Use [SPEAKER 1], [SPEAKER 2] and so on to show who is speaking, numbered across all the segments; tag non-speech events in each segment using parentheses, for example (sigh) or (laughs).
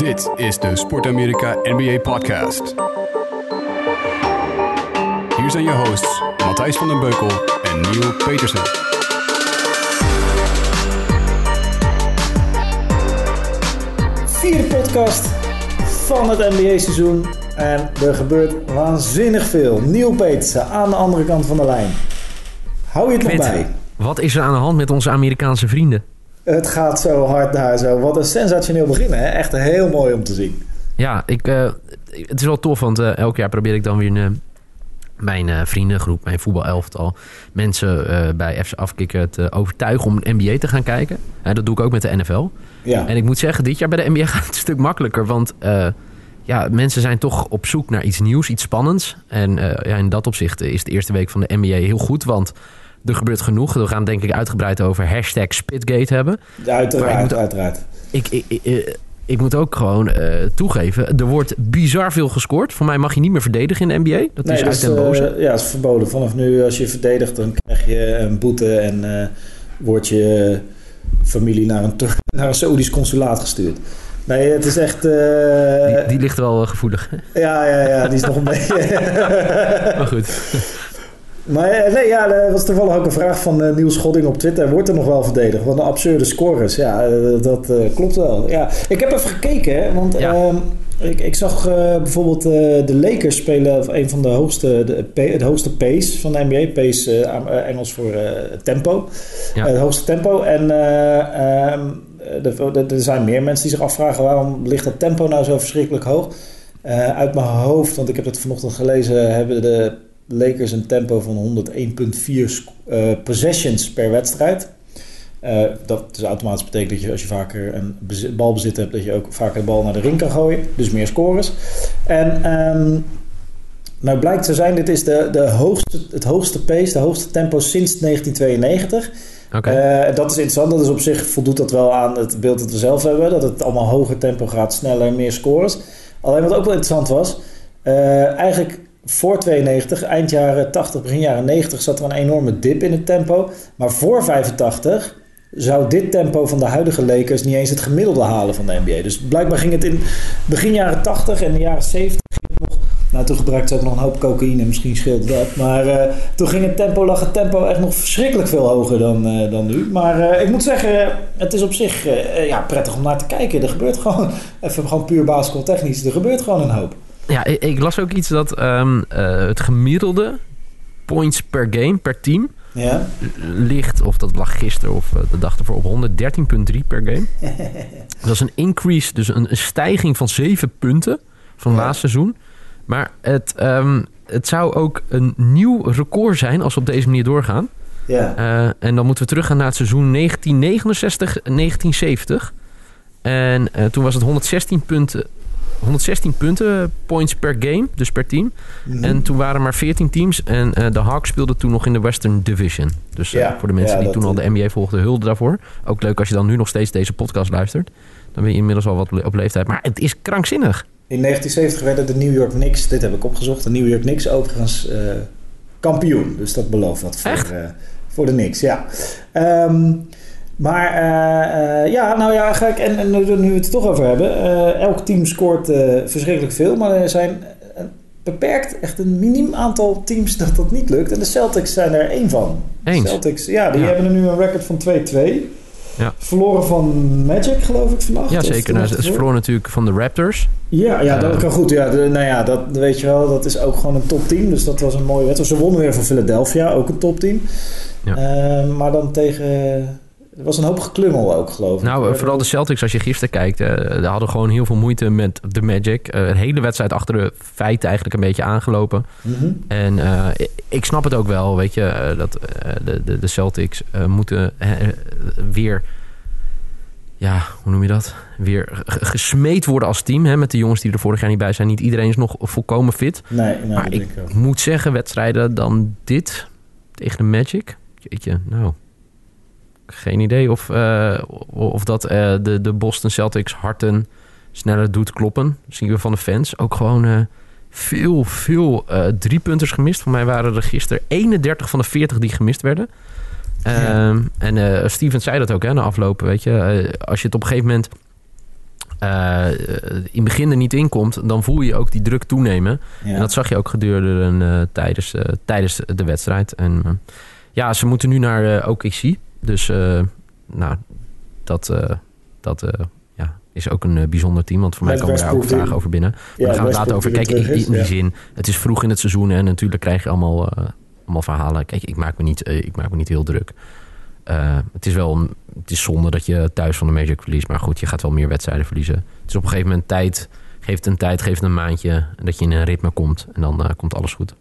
[SPEAKER 1] Dit is de Sport Amerika NBA Podcast. Hier zijn je hosts Matthijs van den Beukel en Neil Petersen.
[SPEAKER 2] Vierde podcast van het NBA-seizoen. En er gebeurt waanzinnig veel. Neil Petersen aan de andere kant van de lijn. Hou je het nog bij?
[SPEAKER 3] Wat is er aan de hand met onze Amerikaanse vrienden?
[SPEAKER 2] Het gaat zo hard daar zo. Wat een sensationeel beginnen. Hè? Echt heel mooi om te zien.
[SPEAKER 3] Ja, ik, eh, het is wel tof, want eh, elk jaar probeer ik dan weer eh, mijn vriendengroep, mijn voetbalelftal, mensen bij FC Afkikken te overtuigen om NBA te gaan kijken. Dat doe ik ook met de NFL.
[SPEAKER 2] Ja.
[SPEAKER 3] En ik moet zeggen, dit jaar bij de NBA (laughs) gaat het een stuk makkelijker, want ja, mensen zijn toch op zoek naar iets nieuws, iets spannends. En ja, in dat opzicht is de eerste week van de NBA heel goed, want er gebeurt genoeg. We gaan denk ik uitgebreid over hashtag Spitgate hebben. Maar ik
[SPEAKER 2] Uiteraard,
[SPEAKER 3] moet-
[SPEAKER 2] uiteraard.
[SPEAKER 3] Ik, ik, ik, eh, ik moet ook gewoon eh, toegeven, er wordt bizar veel gescoord. Voor mij mag je niet meer verdedigen in de NBA. Dat is uit den boze.
[SPEAKER 2] eh, ja, dat is verboden. Vanaf nu, als je verdedigt, dan krijg je een boete en eh wordt je familie naar een, (laughs) naar een Saoedisch consulaat gestuurd. Nee, het is echt...
[SPEAKER 3] die, die ligt wel gevoelig.
[SPEAKER 2] Ja, ja, ja, die is nog (laughs) een beetje...
[SPEAKER 3] maar goed. (laughs)
[SPEAKER 2] Maar eh, nee, ja, er was toevallig ook een vraag van eh, Niels Schodding op Twitter. Wordt er nog wel verdedigd? Wat een absurde scores. Ja, eh, dat klopt wel. Ja, ik heb even gekeken, hè, want
[SPEAKER 3] Ja.
[SPEAKER 2] ehm, ik, ik zag bijvoorbeeld de Lakers spelen of een van de hoogste, de, hoogste pace van de NBA. Pace, Engels voor tempo.
[SPEAKER 3] Ja.
[SPEAKER 2] Het hoogste tempo. En eh, ehm, er- zijn meer mensen die zich afvragen waarom ligt dat tempo nou zo verschrikkelijk hoog. Uit mijn hoofd, want ik heb het vanochtend gelezen, hebben de Lakers een tempo van 101,4 sc- eh, possessions per wedstrijd. Eh, dat dus automatisch betekent dat je als je vaker een bezi- balbezit hebt, dat je ook vaker de bal naar de ring kan gooien. Dus meer scores. En ehm, nou blijkt te zijn, dit is de, de hoogste, het hoogste pace, de hoogste tempo sinds 1992.
[SPEAKER 3] Oké.
[SPEAKER 2] Eh, dat is interessant. Dat is op zich voldoet dat wel aan het beeld dat we zelf hebben. Dat het allemaal hoger tempo gaat, sneller, meer scores. Alleen wat ook wel interessant was. eigenlijk voor 92, eind jaren 80, begin jaren 90 zat er een enorme dip in het tempo. Maar voor 85 zou dit tempo van de huidige Lakers niet eens het gemiddelde halen van de NBA. Dus blijkbaar ging het in begin jaren 80 en de jaren 70 ging het nog... Nou, toen gebruikte ze ook nog een hoop cocaïne, misschien scheelde dat. Maar eh, toen ging het tempo, lag het tempo echt nog verschrikkelijk veel hoger dan, eh, dan nu. Maar eh, ik moet zeggen, het is op zich ja, prettig om naar te kijken. Er gebeurt gewoon, (laughs) even gewoon puur basketbaltechnisch, er gebeurt gewoon een hoop.
[SPEAKER 3] Ja, ik, ik las ook iets dat ehm, eh, het gemiddelde points per game, per team,
[SPEAKER 2] Ja,
[SPEAKER 3] ligt, of dat lag gisteren of eh, de dag ervoor, op 113,3 per game. (laughs) dat is een increase, dus een, een stijging van 7 punten van
[SPEAKER 2] Ja.
[SPEAKER 3] laatst seizoen. Maar het, ehm, het zou ook een nieuw record zijn als we op deze manier doorgaan.
[SPEAKER 2] ja.
[SPEAKER 3] Eh, en dan moeten we teruggaan naar het seizoen 1969-1970. En toen was het 116 punten, 116 punten points per game, dus per team.
[SPEAKER 2] Mhm.
[SPEAKER 3] En toen waren er maar 14 teams. En eh, de Hawks speelden toen nog in de Western Division. Dus eh,
[SPEAKER 2] Ja,
[SPEAKER 3] voor de mensen
[SPEAKER 2] ja,
[SPEAKER 3] die toen al de
[SPEAKER 2] eh,
[SPEAKER 3] NBA volgden, hulde daarvoor. Ook leuk als je dan nu nog steeds deze podcast luistert. Dan ben je inmiddels al wat op leeftijd. Maar het is krankzinnig.
[SPEAKER 2] In 1970 werden de New York Knicks, dit heb ik opgezocht, de New York Knicks overigens eh, kampioen. Dus dat belooft wat voor, eh, voor de Knicks, ja. Ehm, maar eh, eh, ja, nou ja, gelijk, en, en nu, we het er toch over hebben. eh, elk team scoort verschrikkelijk veel, maar er zijn een beperkt, echt een miniem aantal teams dat dat niet lukt. En de Celtics zijn er één van. De
[SPEAKER 3] Eens.
[SPEAKER 2] Celtics, ja, die
[SPEAKER 3] Ja.
[SPEAKER 2] hebben er nu een record van 2-2.
[SPEAKER 3] Ja.
[SPEAKER 2] Verloren van Magic, geloof ik, vannacht.
[SPEAKER 3] Ja, zeker. Nou, ze verloren natuurlijk van de Raptors.
[SPEAKER 2] Ja, ja dat kan goed. Ja, de- nou ja, dat weet je wel. Dat is ook gewoon een topteam. Dus dat was een mooie wedstrijd. Ze wonnen weer van Philadelphia, ook een topteam.
[SPEAKER 3] Ja.
[SPEAKER 2] Maar dan tegen... Er was een hoop geklummel ook, geloof ik.
[SPEAKER 3] Nou, eh, vooral de Celtics, als je gisteren kijkt, die hadden gewoon heel veel moeite met de Magic. Eh, de hele wedstrijd achter de feiten eigenlijk een beetje aangelopen.
[SPEAKER 2] Mhm.
[SPEAKER 3] En ik- snap het ook wel, weet je, dat de, de, de Celtics moeten weer, ja, hoe noem je dat? Weer gesmeed worden als team, hè, met de jongens die er vorig jaar niet bij zijn. Niet iedereen is nog volkomen fit.
[SPEAKER 2] Nee, nee
[SPEAKER 3] maar ik
[SPEAKER 2] ik
[SPEAKER 3] moet zeggen, wedstrijden dan dit tegen de Magic, jeetje, nou, geen idee of, eh, of dat eh, de, de Boston Celtics harten sneller doet kloppen. Dat zien we van de fans. Ook gewoon eh, veel, veel driepunters gemist. Voor mij waren er gisteren 31 van de 40 die gemist werden.
[SPEAKER 2] Ja.
[SPEAKER 3] Ehm, en Steven zei dat ook hè, na aflopen. Weet je, als je het op een gegeven moment in het begin er niet in komt, dan voel je ook die druk toenemen.
[SPEAKER 2] Ja.
[SPEAKER 3] En dat zag je ook gedurende tijdens, tijdens de wedstrijd. En ja, ze moeten nu naar OKC. Dus eh, nou, dat, eh, dat eh, ja, is ook een bijzonder team. Want voor mij komen daar ook vragen over binnen. Maar
[SPEAKER 2] Ja,
[SPEAKER 3] daar gaan we het later over. Kijk, in, in die zin, het is vroeg in het seizoen en natuurlijk krijg je allemaal, allemaal verhalen. Kijk, ik maak me niet, ik maak me niet heel druk. Het is wel het is zonde dat je thuis van de Magic verliest. Maar goed, je gaat wel meer wedstrijden verliezen. Het is op een gegeven moment tijd. Geef het een tijd, geef het een maandje. Dat je in een ritme komt. En dan komt alles goed.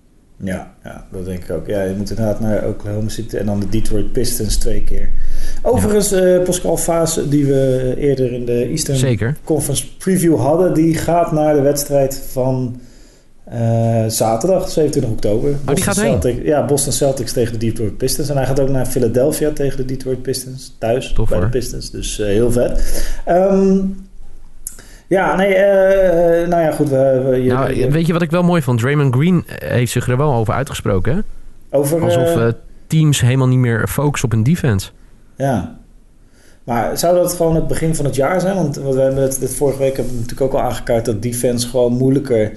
[SPEAKER 2] Ja, ja, dat denk ik ook. Ja, je moet inderdaad naar Oklahoma City en dan de Detroit Pistons twee keer. Overigens, eh, Pascal Vaas, die we eerder in de Eastern
[SPEAKER 3] Zeker.
[SPEAKER 2] Conference Preview hadden, die gaat naar de wedstrijd van eh, zaterdag, 27 oktober. Boston
[SPEAKER 3] Oh, gaat heen?
[SPEAKER 2] Celtics, Ja, Boston Celtics tegen de Detroit Pistons. En hij gaat ook naar Philadelphia tegen de Detroit Pistons, thuis
[SPEAKER 3] Tof,
[SPEAKER 2] bij
[SPEAKER 3] hoor.
[SPEAKER 2] de Pistons. Dus eh, heel vet. Ehm, ja, nee, eh, nou ja, goed. We, we, je-
[SPEAKER 3] Nou,
[SPEAKER 2] je-
[SPEAKER 3] weet je wat ik wel mooi vond? Draymond Green heeft zich er wel over uitgesproken. Hè?
[SPEAKER 2] over,
[SPEAKER 3] Alsof
[SPEAKER 2] eh,
[SPEAKER 3] eh, teams helemaal niet meer focussen op een defense.
[SPEAKER 2] Ja. Maar zou dat gewoon het begin van het jaar zijn? Want we hebben het, dit vorige week hebben we natuurlijk ook al aangekaart dat defense gewoon moeilijker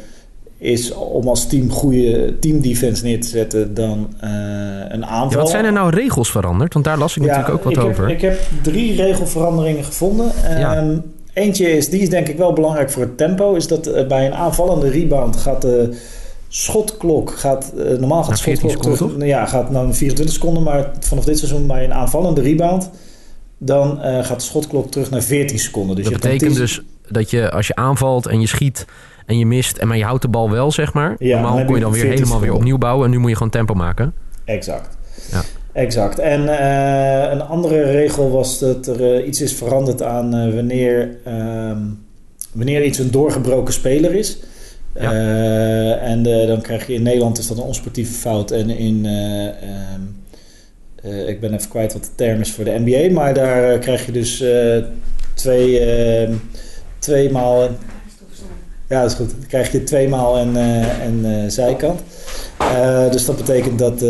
[SPEAKER 2] is om als team goede teamdefense neer te zetten dan eh, een aanval.
[SPEAKER 3] Ja, wat zijn er nou regels veranderd? Want daar las ik natuurlijk ook wat
[SPEAKER 2] ik
[SPEAKER 3] over.
[SPEAKER 2] Heb, ik heb drie regelveranderingen gevonden.
[SPEAKER 3] Ja.
[SPEAKER 2] Ehm, eentje is, die is denk ik wel belangrijk voor het tempo, is dat eh, bij een aanvallende rebound gaat de schotklok, gaat, eh, normaal gaat
[SPEAKER 3] Naar
[SPEAKER 2] de
[SPEAKER 3] 14
[SPEAKER 2] schotklok
[SPEAKER 3] seconden,
[SPEAKER 2] terug, ja, gaat naar 24 seconden, maar vanaf dit seizoen bij een aanvallende rebound, dan eh, gaat de schotklok terug naar 14 seconden. Dus
[SPEAKER 3] dat
[SPEAKER 2] je
[SPEAKER 3] betekent
[SPEAKER 2] 10
[SPEAKER 3] dus dat je als je aanvalt en je schiet en je mist... en maar je houdt de bal wel, zeg maar.
[SPEAKER 2] Ja,
[SPEAKER 3] normaal kon je dan weer
[SPEAKER 2] 14
[SPEAKER 3] helemaal weer opnieuw bouwen... en nu moet je gewoon tempo maken.
[SPEAKER 2] Exact.
[SPEAKER 3] Ja.
[SPEAKER 2] Exact. En eh, een andere regel was dat er eh, iets is veranderd aan eh, wanneer, ehm, wanneer iets een doorgebroken speler is.
[SPEAKER 3] Ja.
[SPEAKER 2] En dan krijg je in Nederland is dat een onsportieve fout. En in, eh, ehm, eh, ik ben even kwijt wat de term is voor de NBA, maar daar krijg je dus twee, ehm, tweemaal. Ja, dat is goed. Dan krijg je tweemaal en, eh, en eh, zijkant. Dus dat betekent dat,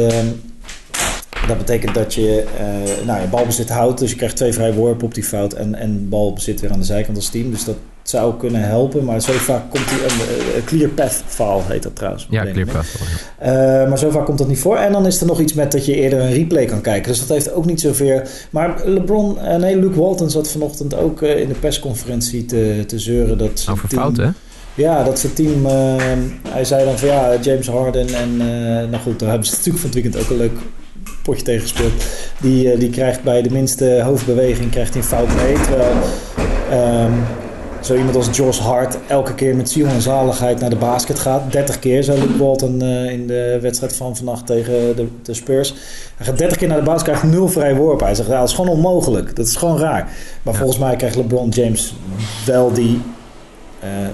[SPEAKER 2] dat betekent dat je eh nou, je balbezit houdt. Dus je krijgt twee vrije worpen op die fout en, en balbezit weer aan de zijkant als team. Dus dat zou kunnen helpen. Maar zo vaak komt die... Een clear path foul heet dat trouwens.
[SPEAKER 3] Ja, clear path.
[SPEAKER 2] Eh, maar zo vaak komt dat niet voor. En dan is er nog iets met dat je eerder een replay kan kijken. Dus dat heeft ook niet zoveel. Maar LeBron, eh, nee, Luke Walton zat vanochtend ook in de persconferentie te, te zeuren dat
[SPEAKER 3] Over
[SPEAKER 2] team-
[SPEAKER 3] fouten, hè?
[SPEAKER 2] Ja, dat zijn team. hij zei dan van ja, James Harden en. eh, nou goed, daar hebben ze natuurlijk van het weekend ook een leuk potje tegen gespeeld. Die, eh, die krijgt bij de minste hoofdbeweging krijgt hij een fout mee. Terwijl ehm, zo iemand als Josh Hart elke keer met ziel en zaligheid naar de basket gaat. 30 keer, zei Luke Walton eh, in de wedstrijd van vannacht tegen de, de Spurs. Hij gaat 30 keer naar de basket, krijgt nul vrij worpen. Hij zegt, ja, dat is gewoon onmogelijk. Dat is gewoon raar. Maar
[SPEAKER 3] Ja.
[SPEAKER 2] volgens mij krijgt LeBron James wel die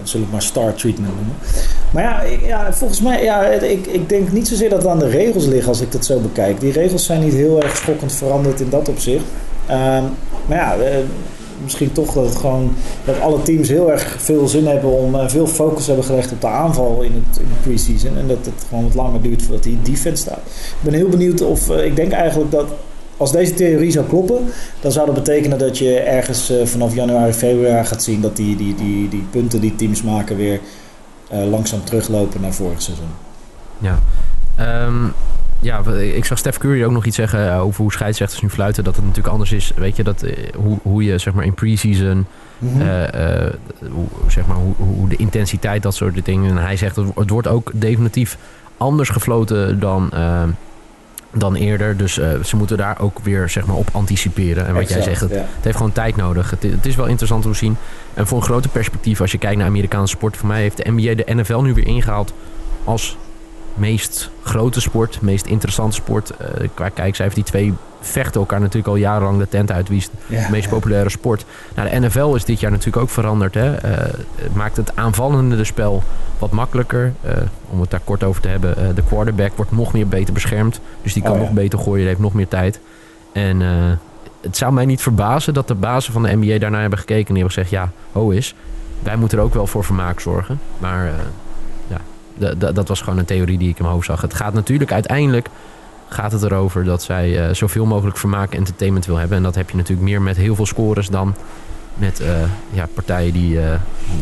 [SPEAKER 2] zullen we maar star treatment noemen. Maar ja, ja volgens mij, ja, ik, ik denk niet zozeer dat het aan de regels ligt als ik dat zo bekijk. Die regels zijn niet heel erg schokkend veranderd in dat opzicht. Ehm, maar ja, eh, misschien toch dat gewoon dat alle teams heel erg veel zin hebben om eh, veel focus hebben gelegd op de aanval in, het, in de preseason. En dat het gewoon wat langer duurt voordat die defense staat. Ik ben heel benieuwd of, eh, ik denk eigenlijk dat als deze theorie zou kloppen, dan zou dat betekenen dat je ergens eh, vanaf januari, februari gaat zien dat die, die, die, die punten die teams maken weer eh, langzaam teruglopen naar vorig seizoen.
[SPEAKER 3] Ja. Ehm, ja, ik zag Steph Curry ook nog iets zeggen eh, over hoe scheidsrechters nu fluiten. Dat het natuurlijk anders is. Weet je, dat, hoe, hoe je zeg maar in pre-season,
[SPEAKER 2] Mhm.
[SPEAKER 3] hoe, zeg maar, hoe, hoe de intensiteit, dat soort dingen. En hij zegt, het, het wordt ook definitief anders gefloten dan, eh, dan eerder. Dus eh, ze moeten daar ook weer zeg maar, op anticiperen. En wat jij zegt, het,
[SPEAKER 2] ja.
[SPEAKER 3] het heeft gewoon tijd nodig. Het, het is wel interessant om te zien. En voor een groter perspectief, als je kijkt naar Amerikaanse sport, voor mij heeft de NBA de NFL nu weer ingehaald als meest grote sport, meest interessante sport. Eh, qua kijkcijfers, die twee vechten elkaar natuurlijk al jarenlang de tent uit wie is
[SPEAKER 2] Ja,
[SPEAKER 3] de meest
[SPEAKER 2] ja.
[SPEAKER 3] populaire sport. Nou, de NFL is dit jaar natuurlijk ook veranderd. Hè? Eh, het maakt het aanvallende spel wat makkelijker. Eh, om het daar kort over te hebben. de quarterback wordt nog meer beter beschermd. Dus die kan
[SPEAKER 2] Oh, ja.
[SPEAKER 3] nog beter gooien. Die heeft nog meer tijd. En het zou mij niet verbazen dat de bazen van de NBA daarna hebben gekeken. En die hebben gezegd, ja, ho is. Wij moeten er ook wel voor vermaak zorgen. Maar dat was gewoon een theorie die ik in mijn hoofd zag. Het gaat natuurlijk uiteindelijk gaat het erover dat zij eh, zoveel mogelijk vermaak en entertainment wil hebben. En dat heb je natuurlijk meer met heel veel scores dan met eh, ja, partijen die eh,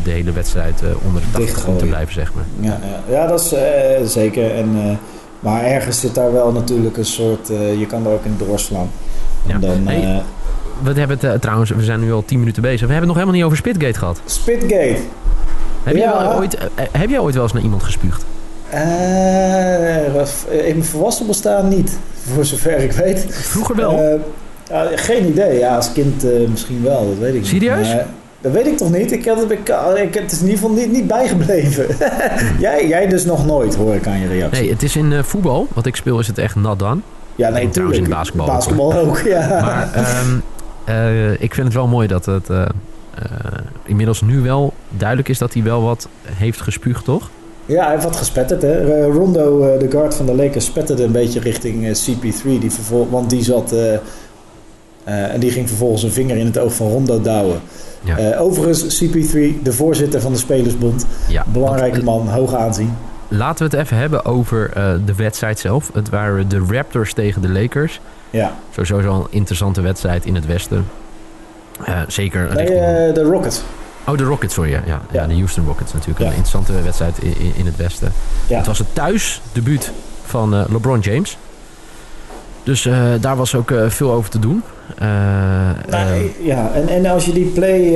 [SPEAKER 3] de hele wedstrijd onder de 80
[SPEAKER 2] Dichtgooien.
[SPEAKER 3] moeten blijven, zeg maar.
[SPEAKER 2] Ja, ja. ja dat is zeker. En, maar ergens zit daar wel natuurlijk een soort... je kan er ook in doorslaan. En
[SPEAKER 3] Ja.
[SPEAKER 2] dan...
[SPEAKER 3] Hey. We hebben het trouwens, we zijn nu al 10 minuten bezig. We hebben het nog helemaal niet over Spitgate gehad.
[SPEAKER 2] Spitgate.
[SPEAKER 3] Heb,
[SPEAKER 2] Ja.
[SPEAKER 3] jij, wel ooit, eh, heb jij ooit wel eens naar iemand gespuugd?
[SPEAKER 2] Eh, in mijn volwassen bestaan niet, voor zover ik weet.
[SPEAKER 3] Vroeger wel.
[SPEAKER 2] Eh, geen idee. Ja, als kind eh, misschien wel, dat weet ik niet.
[SPEAKER 3] Serieus?
[SPEAKER 2] Dat weet ik toch niet? Ik heb, ik, ik, het is in ieder geval niet, niet bijgebleven. (laughs) jij, jij dus nog nooit, hoor ik aan je reactie.
[SPEAKER 3] nee, het is in eh, voetbal. Wat ik speel is het echt nat dan.
[SPEAKER 2] ja, nee,
[SPEAKER 3] en trouwens in basketbal ook.
[SPEAKER 2] Basketbal ook, (laughs) ja.
[SPEAKER 3] Maar ehm, eh, ik vind het wel mooi dat het eh, eh, inmiddels nu wel duidelijk is dat hij wel wat heeft gespuugd, toch?
[SPEAKER 2] Ja, hij heeft wat gespetterd. Hè? Eh, Rondo, eh, de guard van de Lakers, spetterde een beetje richting eh, CP3. Die want die zat... eh, eh, en die ging vervolgens een vinger in het oog van Rondo douwen.
[SPEAKER 3] Ja.
[SPEAKER 2] Eh, overigens, CP3, de voorzitter van de Spelersbond.
[SPEAKER 3] Ja,
[SPEAKER 2] Belangrijke man, hoog aanzien.
[SPEAKER 3] eh, laten we het even hebben over eh, de wedstrijd zelf. Het waren de Raptors tegen de Lakers.
[SPEAKER 2] Ja.
[SPEAKER 3] Sowieso wel een interessante wedstrijd in het westen. Eh, zeker
[SPEAKER 2] Nee,
[SPEAKER 3] richting...
[SPEAKER 2] eh, de Rockets.
[SPEAKER 3] Oh, de Rockets, sorry. Ja, ja.
[SPEAKER 2] Ja.
[SPEAKER 3] de Houston Rockets natuurlijk.
[SPEAKER 2] Ja.
[SPEAKER 3] Een interessante wedstrijd in, in, in het westen.
[SPEAKER 2] Ja.
[SPEAKER 3] Het was het thuisdebuut van eh, LeBron James. Dus daar was ook veel over te doen.
[SPEAKER 2] Nou, ja, en, en als je die play...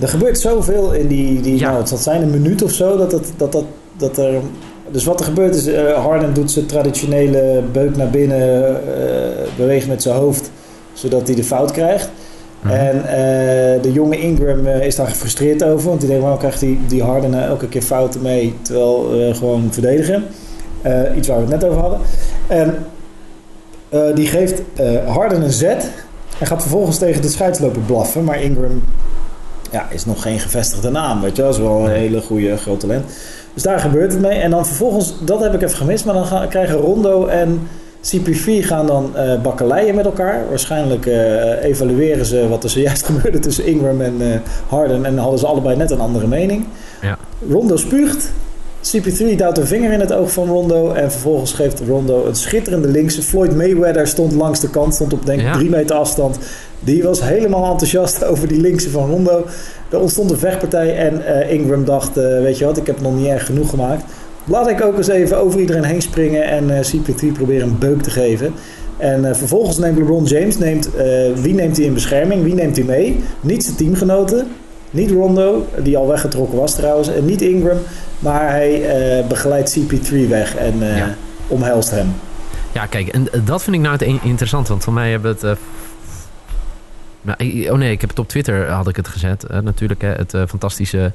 [SPEAKER 2] er gebeurt zoveel in die... die
[SPEAKER 3] Ja.
[SPEAKER 2] nou, het zijn een minuut of zo dat, het, dat, dat, dat er... Dus wat er gebeurt is, Harden doet zijn traditionele beuk naar binnen, bewegen met zijn hoofd, zodat hij de fout krijgt.
[SPEAKER 3] mhm.
[SPEAKER 2] En eh, de jonge Ingram eh, is daar gefrustreerd over, want die denkt, waarom krijgt die, die Harden nou elke keer fouten mee, terwijl we gewoon verdedigen. Eh, iets waar we het net over hadden. En die geeft Harden een zet en gaat vervolgens tegen de scheidsloper blaffen, maar Ingram ja, is nog geen gevestigde naam, weet je wel. is wel een hele goede, groot talent. Dus daar gebeurt het mee. En dan vervolgens, dat heb ik even gemist, maar dan gaan, krijgen Rondo en CP3 gaan dan eh bakkeleien met elkaar. Waarschijnlijk eh, evalueren ze wat er zojuist (laughs) gebeurde tussen Ingram en eh, Harden. En hadden ze allebei net een andere mening.
[SPEAKER 3] Ja.
[SPEAKER 2] Rondo spuugt. CP3 duwt een vinger in het oog van Rondo. En vervolgens geeft Rondo een schitterende linkse. Floyd Mayweather stond langs de kant. Stond op denk ik
[SPEAKER 3] Ja.
[SPEAKER 2] drie meter afstand. Die was helemaal enthousiast over die linkse van Rondo. Er ontstond een vechtpartij. En Ingram dacht, weet je wat, ik heb nog niet erg genoeg gemaakt. Laat ik ook eens even over iedereen heen springen. En eh CP3 proberen een beuk te geven. En eh, vervolgens neemt LeBron James, neemt, eh, wie neemt hij in bescherming? Wie neemt hij mee? Niet zijn teamgenoten. Niet Rondo, die al weggetrokken was trouwens. En niet Ingram. Maar hij begeleidt CP3 weg en
[SPEAKER 3] Ja.
[SPEAKER 2] omhelst hem.
[SPEAKER 3] Ja, kijk, en dat vind ik nou het in- interessant. Want voor mij hebben het... nou, oh nee, ik heb het op Twitter had ik het gezet. natuurlijk, hè, het fantastische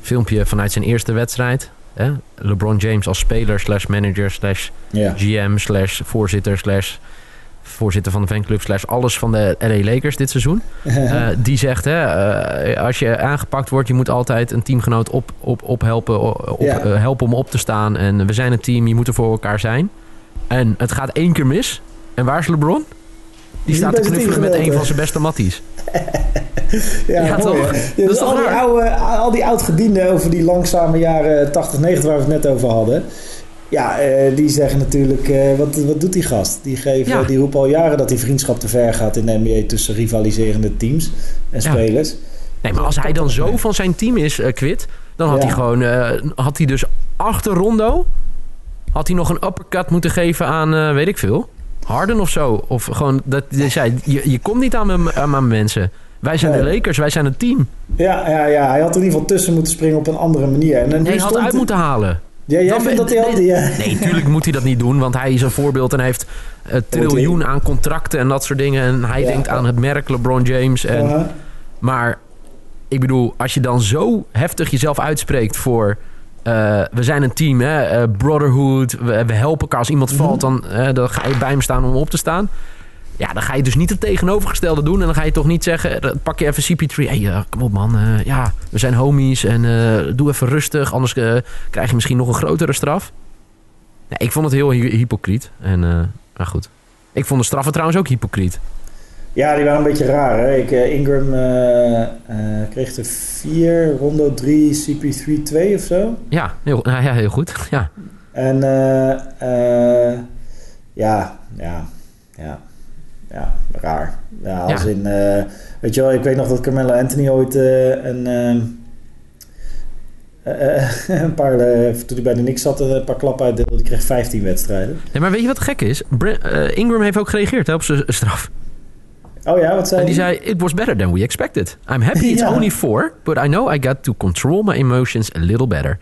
[SPEAKER 3] filmpje vanuit zijn eerste wedstrijd. Hè? LeBron James als speler slash manager slash
[SPEAKER 2] Ja.
[SPEAKER 3] GM slash voorzitter slash voorzitter van de fanclub slash alles van de LA Lakers dit seizoen. (laughs) Eh, die zegt, hè, eh, als je aangepakt wordt, je moet altijd een teamgenoot op, op, op,
[SPEAKER 2] Ja.
[SPEAKER 3] eh, helpen om op te staan. En we zijn een team, je moet er voor elkaar zijn. En het gaat één keer mis. En waar is LeBron? Die staat te knuffelen met een van zijn beste matties. (laughs)
[SPEAKER 2] Ja,
[SPEAKER 3] Ja,
[SPEAKER 2] mooi,
[SPEAKER 3] toch?
[SPEAKER 2] Ja,
[SPEAKER 3] Dat is
[SPEAKER 2] dus
[SPEAKER 3] toch
[SPEAKER 2] al, die oude, al die oud-gedienden over die langzame jaren 80, 90 waar we het net over hadden. Ja, eh, die zeggen natuurlijk, eh, wat, wat doet die gast? Die, geven,
[SPEAKER 3] Ja.
[SPEAKER 2] die roepen al jaren dat die vriendschap te ver gaat in de NBA tussen rivaliserende teams en spelers.
[SPEAKER 3] Nee, maar als hij dan zo van zijn team is eh, kwit, dan had hij gewoon, had hij dus achter Rondo, had hij nog een uppercut moeten geven aan, weet ik veel, Harden of zo. Of gewoon, dat zei, je, je komt niet aan mijn, aan mijn mensen. Wij zijn de. Lakers, wij zijn het team.
[SPEAKER 2] Ja, ja, ja, hij had er in ieder geval tussen moeten springen op een andere manier. En, en nu
[SPEAKER 3] Nee, hij had uit moeten halen.
[SPEAKER 2] Ja, jij vindt
[SPEAKER 3] ben-
[SPEAKER 2] dat hij
[SPEAKER 3] nee,
[SPEAKER 2] Ja.
[SPEAKER 3] Nee, natuurlijk moet hij dat niet doen, want hij is een voorbeeld en heeft een triljoen aan contracten en dat soort dingen. En hij
[SPEAKER 2] Ja.
[SPEAKER 3] denkt aan het merk LeBron James. En. Maar ik bedoel, als je dan zo heftig jezelf uitspreekt voor... eh, we zijn een team, hè, eh, brotherhood, we, we helpen elkaar. Als iemand
[SPEAKER 2] Mhm.
[SPEAKER 3] valt, dan, dan ga je bij hem staan om op te staan. Ja, dan ga je dus niet het tegenovergestelde doen. En dan ga je toch niet zeggen, eh, pak je even CP3. Hey, kom op man, ja, we zijn homies en doe even rustig. Anders krijg je misschien nog een grotere straf. Nee, ik vond het heel hy- hypocriet. En, maar goed. Ik vond de straffen trouwens ook hypocriet.
[SPEAKER 2] Ja, die waren een beetje raar. Hè? Ik, eh, Ingram eh, eh, kreeg er 4, Rondo 3, CP3 2 of zo.
[SPEAKER 3] Ja, heel, nou ja, heel goed. (laughs) Ja.
[SPEAKER 2] En ja, ja, ja. ja, raar. Ja, als
[SPEAKER 3] Ja.
[SPEAKER 2] in... weet je wel, ik weet nog dat Carmelo Anthony ooit een... ehm, eh, eh, (laughs) een paar, toen hij bij de Knicks zat, een paar klappen uitdeelde. Die kreeg 15 wedstrijden.
[SPEAKER 3] Nee, maar weet je wat gek is? Ingram heeft ook gereageerd hè, op zijn straf.
[SPEAKER 2] Oh ja, wat zei
[SPEAKER 3] En die zei, it was better than we expected. I'm happy it's (laughs)
[SPEAKER 2] Ja.
[SPEAKER 3] only four, but I know I got to control my emotions a little better.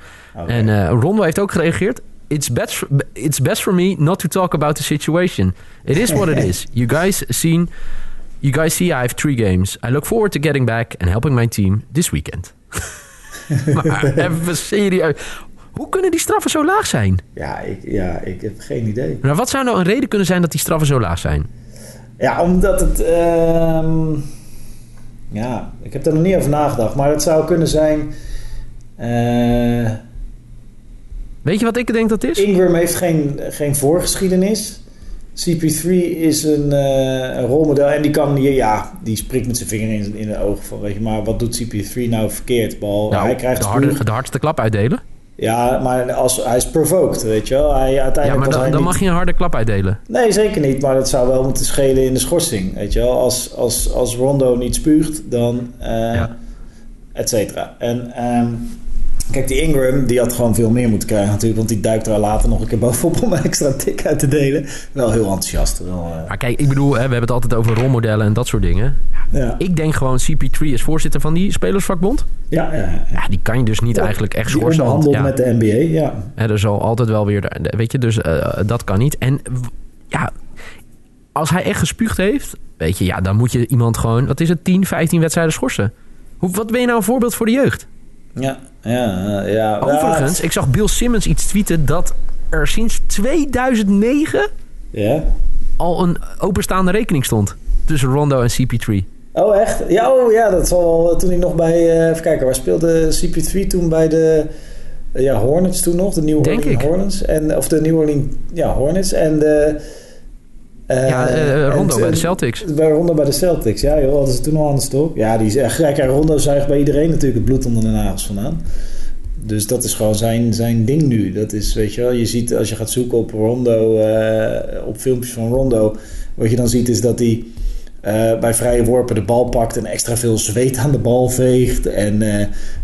[SPEAKER 3] En eh, Rondo heeft ook gereageerd. It's best, it's best for me not to talk about the situation. It is what it is. (laughs) You guys seen, you guys see I have three games. I look forward to getting back and helping my team this weekend. (laughs) maar even serieus. Hoe kunnen die straffen zo laag zijn?
[SPEAKER 2] Ja, ik, ja, ik heb geen idee.
[SPEAKER 3] Nou, wat zou nou een reden kunnen zijn dat die straffen zo laag zijn?
[SPEAKER 2] Ja, omdat het... ehm, ja, ik heb er nog niet over nagedacht. Maar het zou kunnen zijn... eh,
[SPEAKER 3] Weet je wat ik denk dat het is?
[SPEAKER 2] Ingram heeft geen, geen voorgeschiedenis. CP3 is een, eh, een rolmodel en die kan hier, ja, die sprikt met zijn vinger in, in de ogen van, weet je, maar wat doet CP3 nou verkeerd? Bal,
[SPEAKER 3] Nou,
[SPEAKER 2] hij krijgt
[SPEAKER 3] de, harde, de hardste klap uitdelen.
[SPEAKER 2] Ja, maar als, hij is provoked, weet je wel. Hij, uiteindelijk
[SPEAKER 3] Ja, maar dan,
[SPEAKER 2] hij
[SPEAKER 3] dan
[SPEAKER 2] niet-
[SPEAKER 3] mag je een harde klap uitdelen.
[SPEAKER 2] Nee, zeker niet. Maar dat zou wel moeten schelen in de schorsing. Weet je wel, als, als, als Rondo niet spuugt, dan
[SPEAKER 3] Ja.
[SPEAKER 2] et cetera. En ehm, kijk, die Ingram, die had gewoon veel meer moeten krijgen natuurlijk. Want die duikt er later nog een keer bovenop om een extra tik uit te delen. Wel heel enthousiast. Wel, eh,
[SPEAKER 3] Maar kijk, ik bedoel, hè, we hebben het altijd over rolmodellen en dat soort dingen.
[SPEAKER 2] ja.
[SPEAKER 3] Ik denk gewoon, CP3 is voorzitter van die spelersvakbond.
[SPEAKER 2] Ja, ja, ja.
[SPEAKER 3] Ja, die kan je dus niet eigenlijk echt
[SPEAKER 2] Die
[SPEAKER 3] schorsen. Ja,
[SPEAKER 2] met de NBA, ja.
[SPEAKER 3] er zal altijd wel weer... Weet je, dus eh, dat kan niet. En ja, als hij echt gespuugd heeft... Weet je, ja, dan moet je iemand gewoon... Wat is het, 10, 15 wedstrijden schorsen? Hoe, wat ben je nou een voorbeeld voor de jeugd?
[SPEAKER 2] Ja, ja, ja. ja.
[SPEAKER 3] Overigens, ik zag Bill Simmons iets tweeten... dat er sinds 2009
[SPEAKER 2] Ja.
[SPEAKER 3] al een openstaande rekening stond... tussen Rondo en CP3.
[SPEAKER 2] Oh, echt? Ja, oh, ja, dat zal wel eh, toen hij nog bij... eh, even kijken, waar speelde CP3 toen bij de... eh, ja, Hornets toen nog, de New Orleans
[SPEAKER 3] ik.
[SPEAKER 2] Hornets. En, of de New Orleans ja, Hornets. En de... eh,
[SPEAKER 3] ja, eh, Rondo
[SPEAKER 2] en-
[SPEAKER 3] bij de Celtics.
[SPEAKER 2] Bij Rondo bij de Celtics, ja joh, hadden ze toen al aan de stok. Ja, die is echt gek. En Rondo zuigt bij iedereen natuurlijk het bloed onder de nagels vandaan. Dus dat is gewoon zijn, zijn ding nu. Dat is, weet je wel, je ziet als je gaat zoeken op Rondo, eh, op filmpjes van Rondo, wat je dan ziet is dat hij bij vrije worpen de bal pakt en extra veel zweet aan de bal veegt. En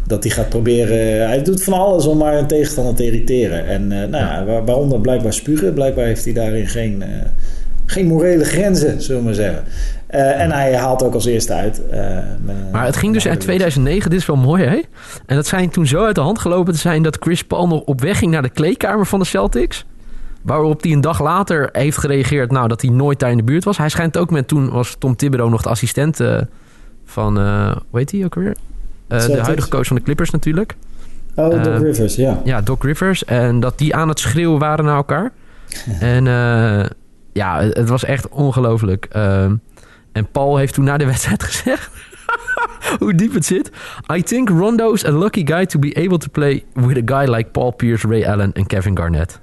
[SPEAKER 2] dat hij gaat proberen, hij doet van alles om maar een tegenstander te irriteren. En nou ja, waaronder blijkbaar spugen. Blijkbaar heeft hij daarin geen, geen morele grenzen, zullen we maar zeggen. Eh, en hij haalt ook als eerste uit. eh,
[SPEAKER 3] Maar het ging dus uit
[SPEAKER 2] harde
[SPEAKER 3] 2009, dit is wel mooi hè? En dat schijnt toen zo uit de hand gelopen te zijn dat Chris Paul nog op weg ging naar de kleedkamer van de Celtics. Waarop hij een dag later heeft gereageerd nou, dat hij nooit daar in de buurt was. Hij schijnt ook met, toen was Tom Thibodeau nog de assistent eh, van, hoe heet hij ook weer? De huidige coach van de Clippers natuurlijk.
[SPEAKER 2] Oh, Doc Rivers, ja.
[SPEAKER 3] Ja, Doc Rivers. En dat die aan het schreeuwen waren naar elkaar. (laughs) en eh, ja, het, was echt ongelooflijk. Ehm, en Paul heeft toen na de (laughs) wedstrijd gezegd... (laughs) hoe diep het zit. I think Rondo's a lucky guy to be able to play with a guy like Paul Pierce, Ray Allen en Kevin Garnett.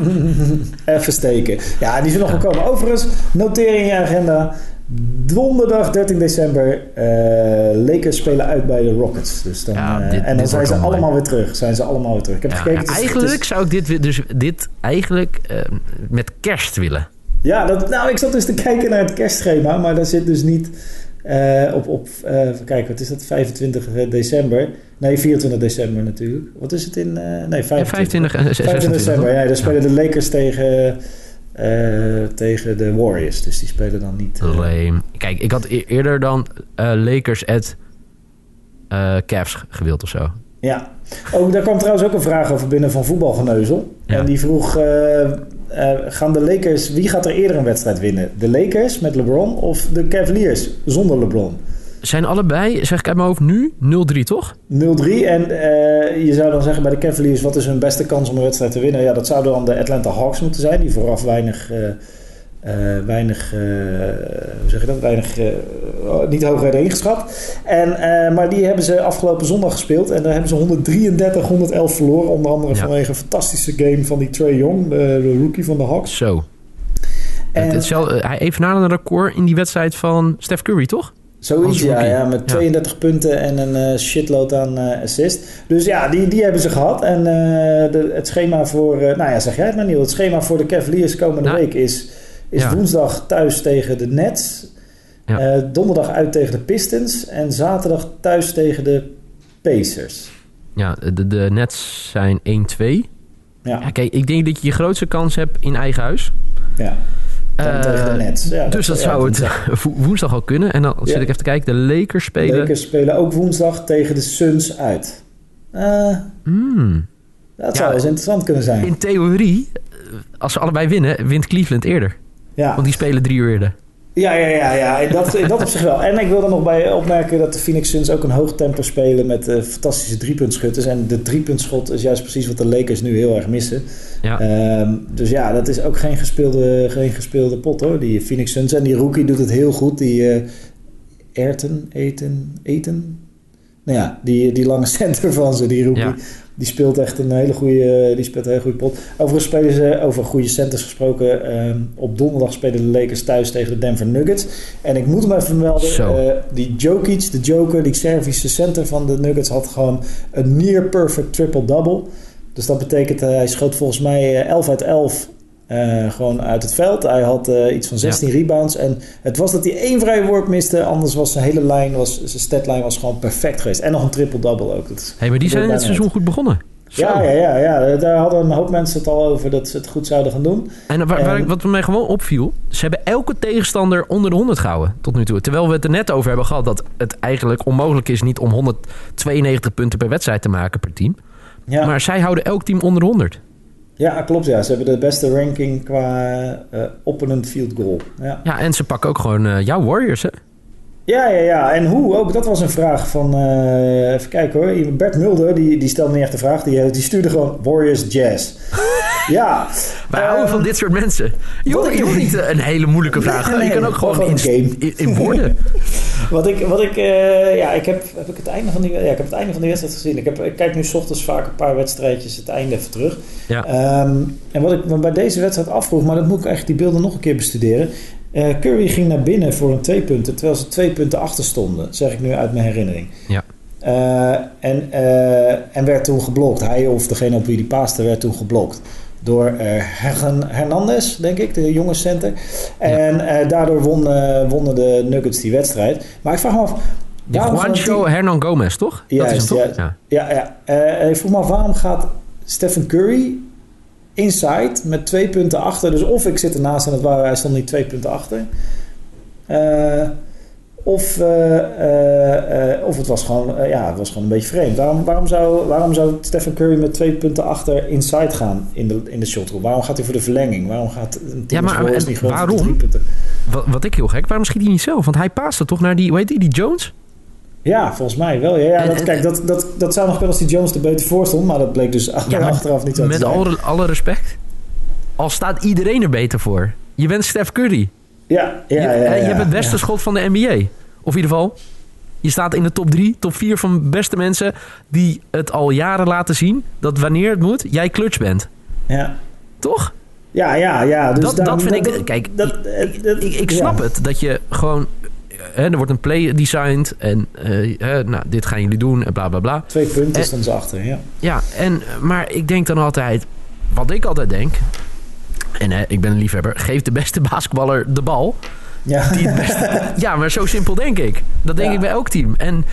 [SPEAKER 3] (laughs)
[SPEAKER 2] Even steken. Ja, die zijn nog gekomen. Overigens, noteer in je agenda. Donderdag 13 december. eh Lakers spelen uit bij de Rockets. Dus dan,
[SPEAKER 3] Ja,
[SPEAKER 2] eh, en dan zijn ze
[SPEAKER 3] mooi.
[SPEAKER 2] allemaal weer terug. Zijn ze allemaal weer terug. Ik heb
[SPEAKER 3] Ja,
[SPEAKER 2] gekeken.
[SPEAKER 3] ja,
[SPEAKER 2] het is- het
[SPEAKER 3] eigenlijk zou ik dit, dus dit eigenlijk eh, met kerst willen.
[SPEAKER 2] Ja, dat, nou, ik zat dus te kijken naar het kerstschema, maar daar zit dus niet eh, op, op kijken, wat is dat, 25 december? Nee, 24 december natuurlijk. Wat is het in, nee, 25.
[SPEAKER 3] Ja, 25 en
[SPEAKER 2] 25
[SPEAKER 3] 26.
[SPEAKER 2] december, ja, dan spelen de Lakers tegen, eh, tegen de Warriors, dus die spelen dan niet... eh,
[SPEAKER 3] Lame. Kijk, ik had e- eerder dan eh, Lakers at Cavs gewild of zo.
[SPEAKER 2] Ja, ook, daar kwam trouwens ook een vraag over binnen van voetbalgeneuzel.
[SPEAKER 3] Ja.
[SPEAKER 2] En die vroeg, gaan de Lakers, wie gaat er eerder een wedstrijd winnen? De Lakers met LeBron of de Cavaliers zonder LeBron?
[SPEAKER 3] Zijn allebei, zeg ik uit mijn hoofd nu, 0-3 toch?
[SPEAKER 2] 0-3 en eh, je zou dan zeggen bij de Cavaliers, wat is hun beste kans om een wedstrijd te winnen? Ja, dat zouden dan de Atlanta Hawks moeten zijn, die vooraf weinig... eh, eh, weinig, hoe zeg je dat? Weinig, oh, niet hoog werden ingeschat. En, maar die hebben ze afgelopen zondag gespeeld. En daar hebben ze 133-111 verloren. Onder andere
[SPEAKER 3] Ja.
[SPEAKER 2] vanwege een fantastische game van die Trey Young, de, rookie van de Hawks.
[SPEAKER 3] Zo.
[SPEAKER 2] En-
[SPEAKER 3] Het, hetzelfde, hij evenaarde een record in die wedstrijd van Steph Curry, toch?
[SPEAKER 2] Zoiets, ja, ja. Met
[SPEAKER 3] Ja.
[SPEAKER 2] 32 punten en een eh, shitload aan eh, assist. Dus ja, die, die hebben ze gehad. En eh, de, het schema voor... nou ja, zeg jij het maar Niel. Het schema voor de Cavaliers komende
[SPEAKER 3] Nou.
[SPEAKER 2] week is... is
[SPEAKER 3] Ja.
[SPEAKER 2] woensdag thuis tegen de Nets. Donderdag uit tegen de Pistons. En zaterdag thuis tegen de Pacers.
[SPEAKER 3] Ja, de, de Nets zijn 1-2.
[SPEAKER 2] Ja,
[SPEAKER 3] Ja, kijk, ik denk dat je je grootste kans hebt in eigen huis.
[SPEAKER 2] ja. Dan
[SPEAKER 3] Eh,
[SPEAKER 2] tegen de Nets. Ja,
[SPEAKER 3] dus dat zou het
[SPEAKER 2] woensdag.
[SPEAKER 3] wo- woensdag al kunnen. En dan zit
[SPEAKER 2] Ja.
[SPEAKER 3] ik even te kijken. De Lakers spelen...
[SPEAKER 2] Lakers spelen ook woensdag tegen de Suns uit. Eh,
[SPEAKER 3] Hmm.
[SPEAKER 2] dat
[SPEAKER 3] Ja,
[SPEAKER 2] zou wel eens interessant kunnen zijn.
[SPEAKER 3] In theorie, eh, als ze allebei winnen, wint Cleveland eerder.
[SPEAKER 2] Ja.
[SPEAKER 3] Want die spelen drie uur eerder.
[SPEAKER 2] Ja, ja, ja, ja. In dat, in dat op zich wel. En ik wil er nog bij opmerken dat de Phoenix Suns ook een hoog tempo spelen met eh, fantastische driepuntschutters. En de driepuntschot is juist precies wat de Lakers nu heel erg missen.
[SPEAKER 3] Ja.
[SPEAKER 2] Ehm, dus ja, dat is ook geen gespeelde, geen gespeelde pot hoor, die Phoenix Suns. En die rookie doet het heel goed, die Ayrton, Eten, Eten? Nou ja, die, die lange (laughs) center van ze, die rookie.
[SPEAKER 3] Ja.
[SPEAKER 2] Die speelt echt een hele goede, die speelt een hele goede pot. Overigens spelen ze, over goede centers gesproken, ehm, op donderdag spelen de Lakers thuis tegen de Denver Nuggets. En ik moet hem even melden, eh, die Jokic, de Joker, die Servische center van de Nuggets, had gewoon een near perfect triple-double. Dus dat betekent, eh, hij schoot volgens mij eh, 11 uit 11 eh, gewoon uit het veld. Hij had eh, iets van 16 rebounds. En het was dat hij één vrije worp miste. Anders was zijn hele lijn, was, zijn statlijn was gewoon perfect geweest. En nog een triple-double ook. Dat,
[SPEAKER 3] hey, maar die zijn het seizoen goed begonnen. Zo.
[SPEAKER 2] ja, ja, ja, ja, daar hadden een hoop mensen het al over dat ze het goed zouden gaan doen.
[SPEAKER 3] En waar, waar
[SPEAKER 2] En-
[SPEAKER 3] ik- wat mij gewoon opviel, ze hebben elke tegenstander onder de 100 gehouden tot nu toe. Terwijl we het er net over hebben gehad dat het eigenlijk onmogelijk is niet om 192 punten per wedstrijd te maken per team.
[SPEAKER 2] Ja,
[SPEAKER 3] Maar zij houden elk team onder de 100.
[SPEAKER 2] Ja klopt. Ja. Ze hebben de beste ranking qua eh opponent field goal. Ja.
[SPEAKER 3] Ja, en ze pakken ook gewoon eh, jouw Warriors, hè?
[SPEAKER 2] Ja, ja, ja. En hoe ook? Dat was een vraag van... eh, even kijken hoor. Bert Mulder, die, die stelde niet echt de vraag. Die, die stuurde gewoon Warriors Jazz. (laughs) ja.
[SPEAKER 3] Wij
[SPEAKER 2] Ehm,
[SPEAKER 3] houden van dit soort mensen. Je hoeft, niet een hele moeilijke vraag.
[SPEAKER 2] Nee,
[SPEAKER 3] je kan ook gewoon
[SPEAKER 2] gewoon
[SPEAKER 3] in, in, in woorden. (laughs)
[SPEAKER 2] Wat ik... Wat ik eh, ja, ik heb, heb ik het einde van die... Ja, ik heb het einde van die wedstrijd gezien. Ik, heb, ik kijk nu 's ochtends vaak een paar wedstrijdjes het einde even terug.
[SPEAKER 3] Ja.
[SPEAKER 2] Ehm, en wat ik me bij deze wedstrijd afvroeg... Maar dat moet ik eigenlijk die beelden nog een keer bestuderen. Eh, Curry ging naar binnen voor een twee punten... terwijl ze twee punten achter stonden. Zeg ik nu uit mijn herinnering.
[SPEAKER 3] Ja.
[SPEAKER 2] Eh, en, en werd toen geblokt. Hij of degene op wie die paaste werd toen geblokt. Door eh, Hernan- Hernandez, denk ik, de jonge center. En eh, daardoor wonnen, wonnen de Nuggets die wedstrijd. Maar ik vraag me af...
[SPEAKER 3] Die
[SPEAKER 2] waarom
[SPEAKER 3] Juancho
[SPEAKER 2] die-
[SPEAKER 3] Hernan Gomez, toch? dat is hem toch? Ja.
[SPEAKER 2] Ja, ja. Eh, ik vroeg me af, waarom gaat Stephen Curry inside met twee punten achter? Dus of ik zit ernaast en het waren, hij stond niet twee punten achter. Eh, of, eh, eh, eh, of het was gewoon, ja, het was gewoon een beetje vreemd. Waarom, waarom, zou, waarom zou Stephen Curry met twee punten achter inside gaan in de, in de shotgroep? Waarom gaat hij voor de verlenging? Waarom gaat een team
[SPEAKER 3] Ja, maar- en
[SPEAKER 2] niet
[SPEAKER 3] waarom?
[SPEAKER 2] drie punten?
[SPEAKER 3] Wat, wat ik heel gek, waarom schiet hij niet zelf? Want hij paaste toch naar die, hoe heet die, Jones?
[SPEAKER 2] Ja, volgens mij wel. Ja, ja, dat, kijk, dat, dat, dat zou nog kunnen als die Jones er beter voor stond, maar dat bleek dus
[SPEAKER 3] Ja, maar
[SPEAKER 2] achteraf niet zo te
[SPEAKER 3] Met alle, alle respect. Al staat iedereen er beter voor. Je bent Steph Curry.
[SPEAKER 2] Ja, ja,
[SPEAKER 3] je,
[SPEAKER 2] ja,
[SPEAKER 3] eh, je hebt het beste schot van de NBA. Of in ieder geval, je staat in de top 3, top 4 van beste mensen die het al jaren laten zien dat wanneer het moet, jij clutch bent.
[SPEAKER 2] Ja,
[SPEAKER 3] Toch?
[SPEAKER 2] ja, ja. ja. Dus
[SPEAKER 3] Dat-
[SPEAKER 2] daarom-
[SPEAKER 3] dat vind ik- kijk,
[SPEAKER 2] dat, eh,
[SPEAKER 3] Ik, snap het dat je gewoon. Hè, er wordt een play designed en eh, nou, dit gaan jullie doen en bla bla bla.
[SPEAKER 2] Twee punten
[SPEAKER 3] Eh,
[SPEAKER 2] stonden ze achter, ja.
[SPEAKER 3] Ja, en, maar ik denk dan altijd, wat ik altijd denk, en hè, ik ben een liefhebber, geef de beste basketballer de bal.
[SPEAKER 2] Ja,
[SPEAKER 3] Die het beste, (laughs) ja, maar zo simpel denk ik. Dat denk
[SPEAKER 2] Ja.
[SPEAKER 3] ik bij elk team. En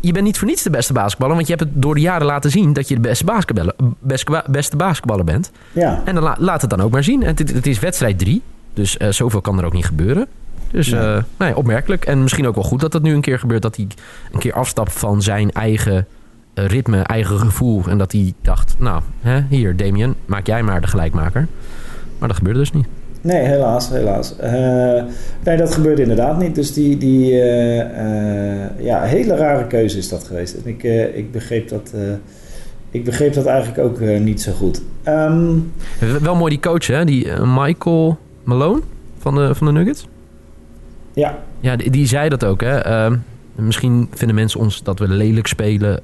[SPEAKER 3] je bent niet voor niets de beste basketballer, want je hebt het door de jaren laten zien dat je de beste basketballer, beste, beste basketballer bent.
[SPEAKER 2] ja.
[SPEAKER 3] En dan la- laat het dan ook maar zien. En het, het is wedstrijd 3, dus eh, zoveel kan er ook niet gebeuren. Dus
[SPEAKER 2] Nee.
[SPEAKER 3] eh, nee, opmerkelijk. En misschien ook wel goed dat dat nu een keer gebeurt. Dat hij een keer afstapt van zijn eigen eh, ritme, eigen gevoel. En dat hij dacht, nou, hè, hier Damien, maak jij maar de gelijkmaker. Maar dat gebeurde dus niet.
[SPEAKER 2] Nee, helaas, helaas. Eh, nee, dat gebeurde inderdaad niet. Dus die, die eh, eh, ja, hele rare keuze is dat geweest. En ik, ik, begreep, dat, ik begreep dat eigenlijk ook niet zo goed. Ehm,
[SPEAKER 3] Wel mooi die coach, hè? Die Michael Malone van de, van de Nuggets.
[SPEAKER 2] ja,
[SPEAKER 3] Ja, die, die zei dat ook. Hè? Ehm, misschien vinden mensen ons dat we lelijk spelen.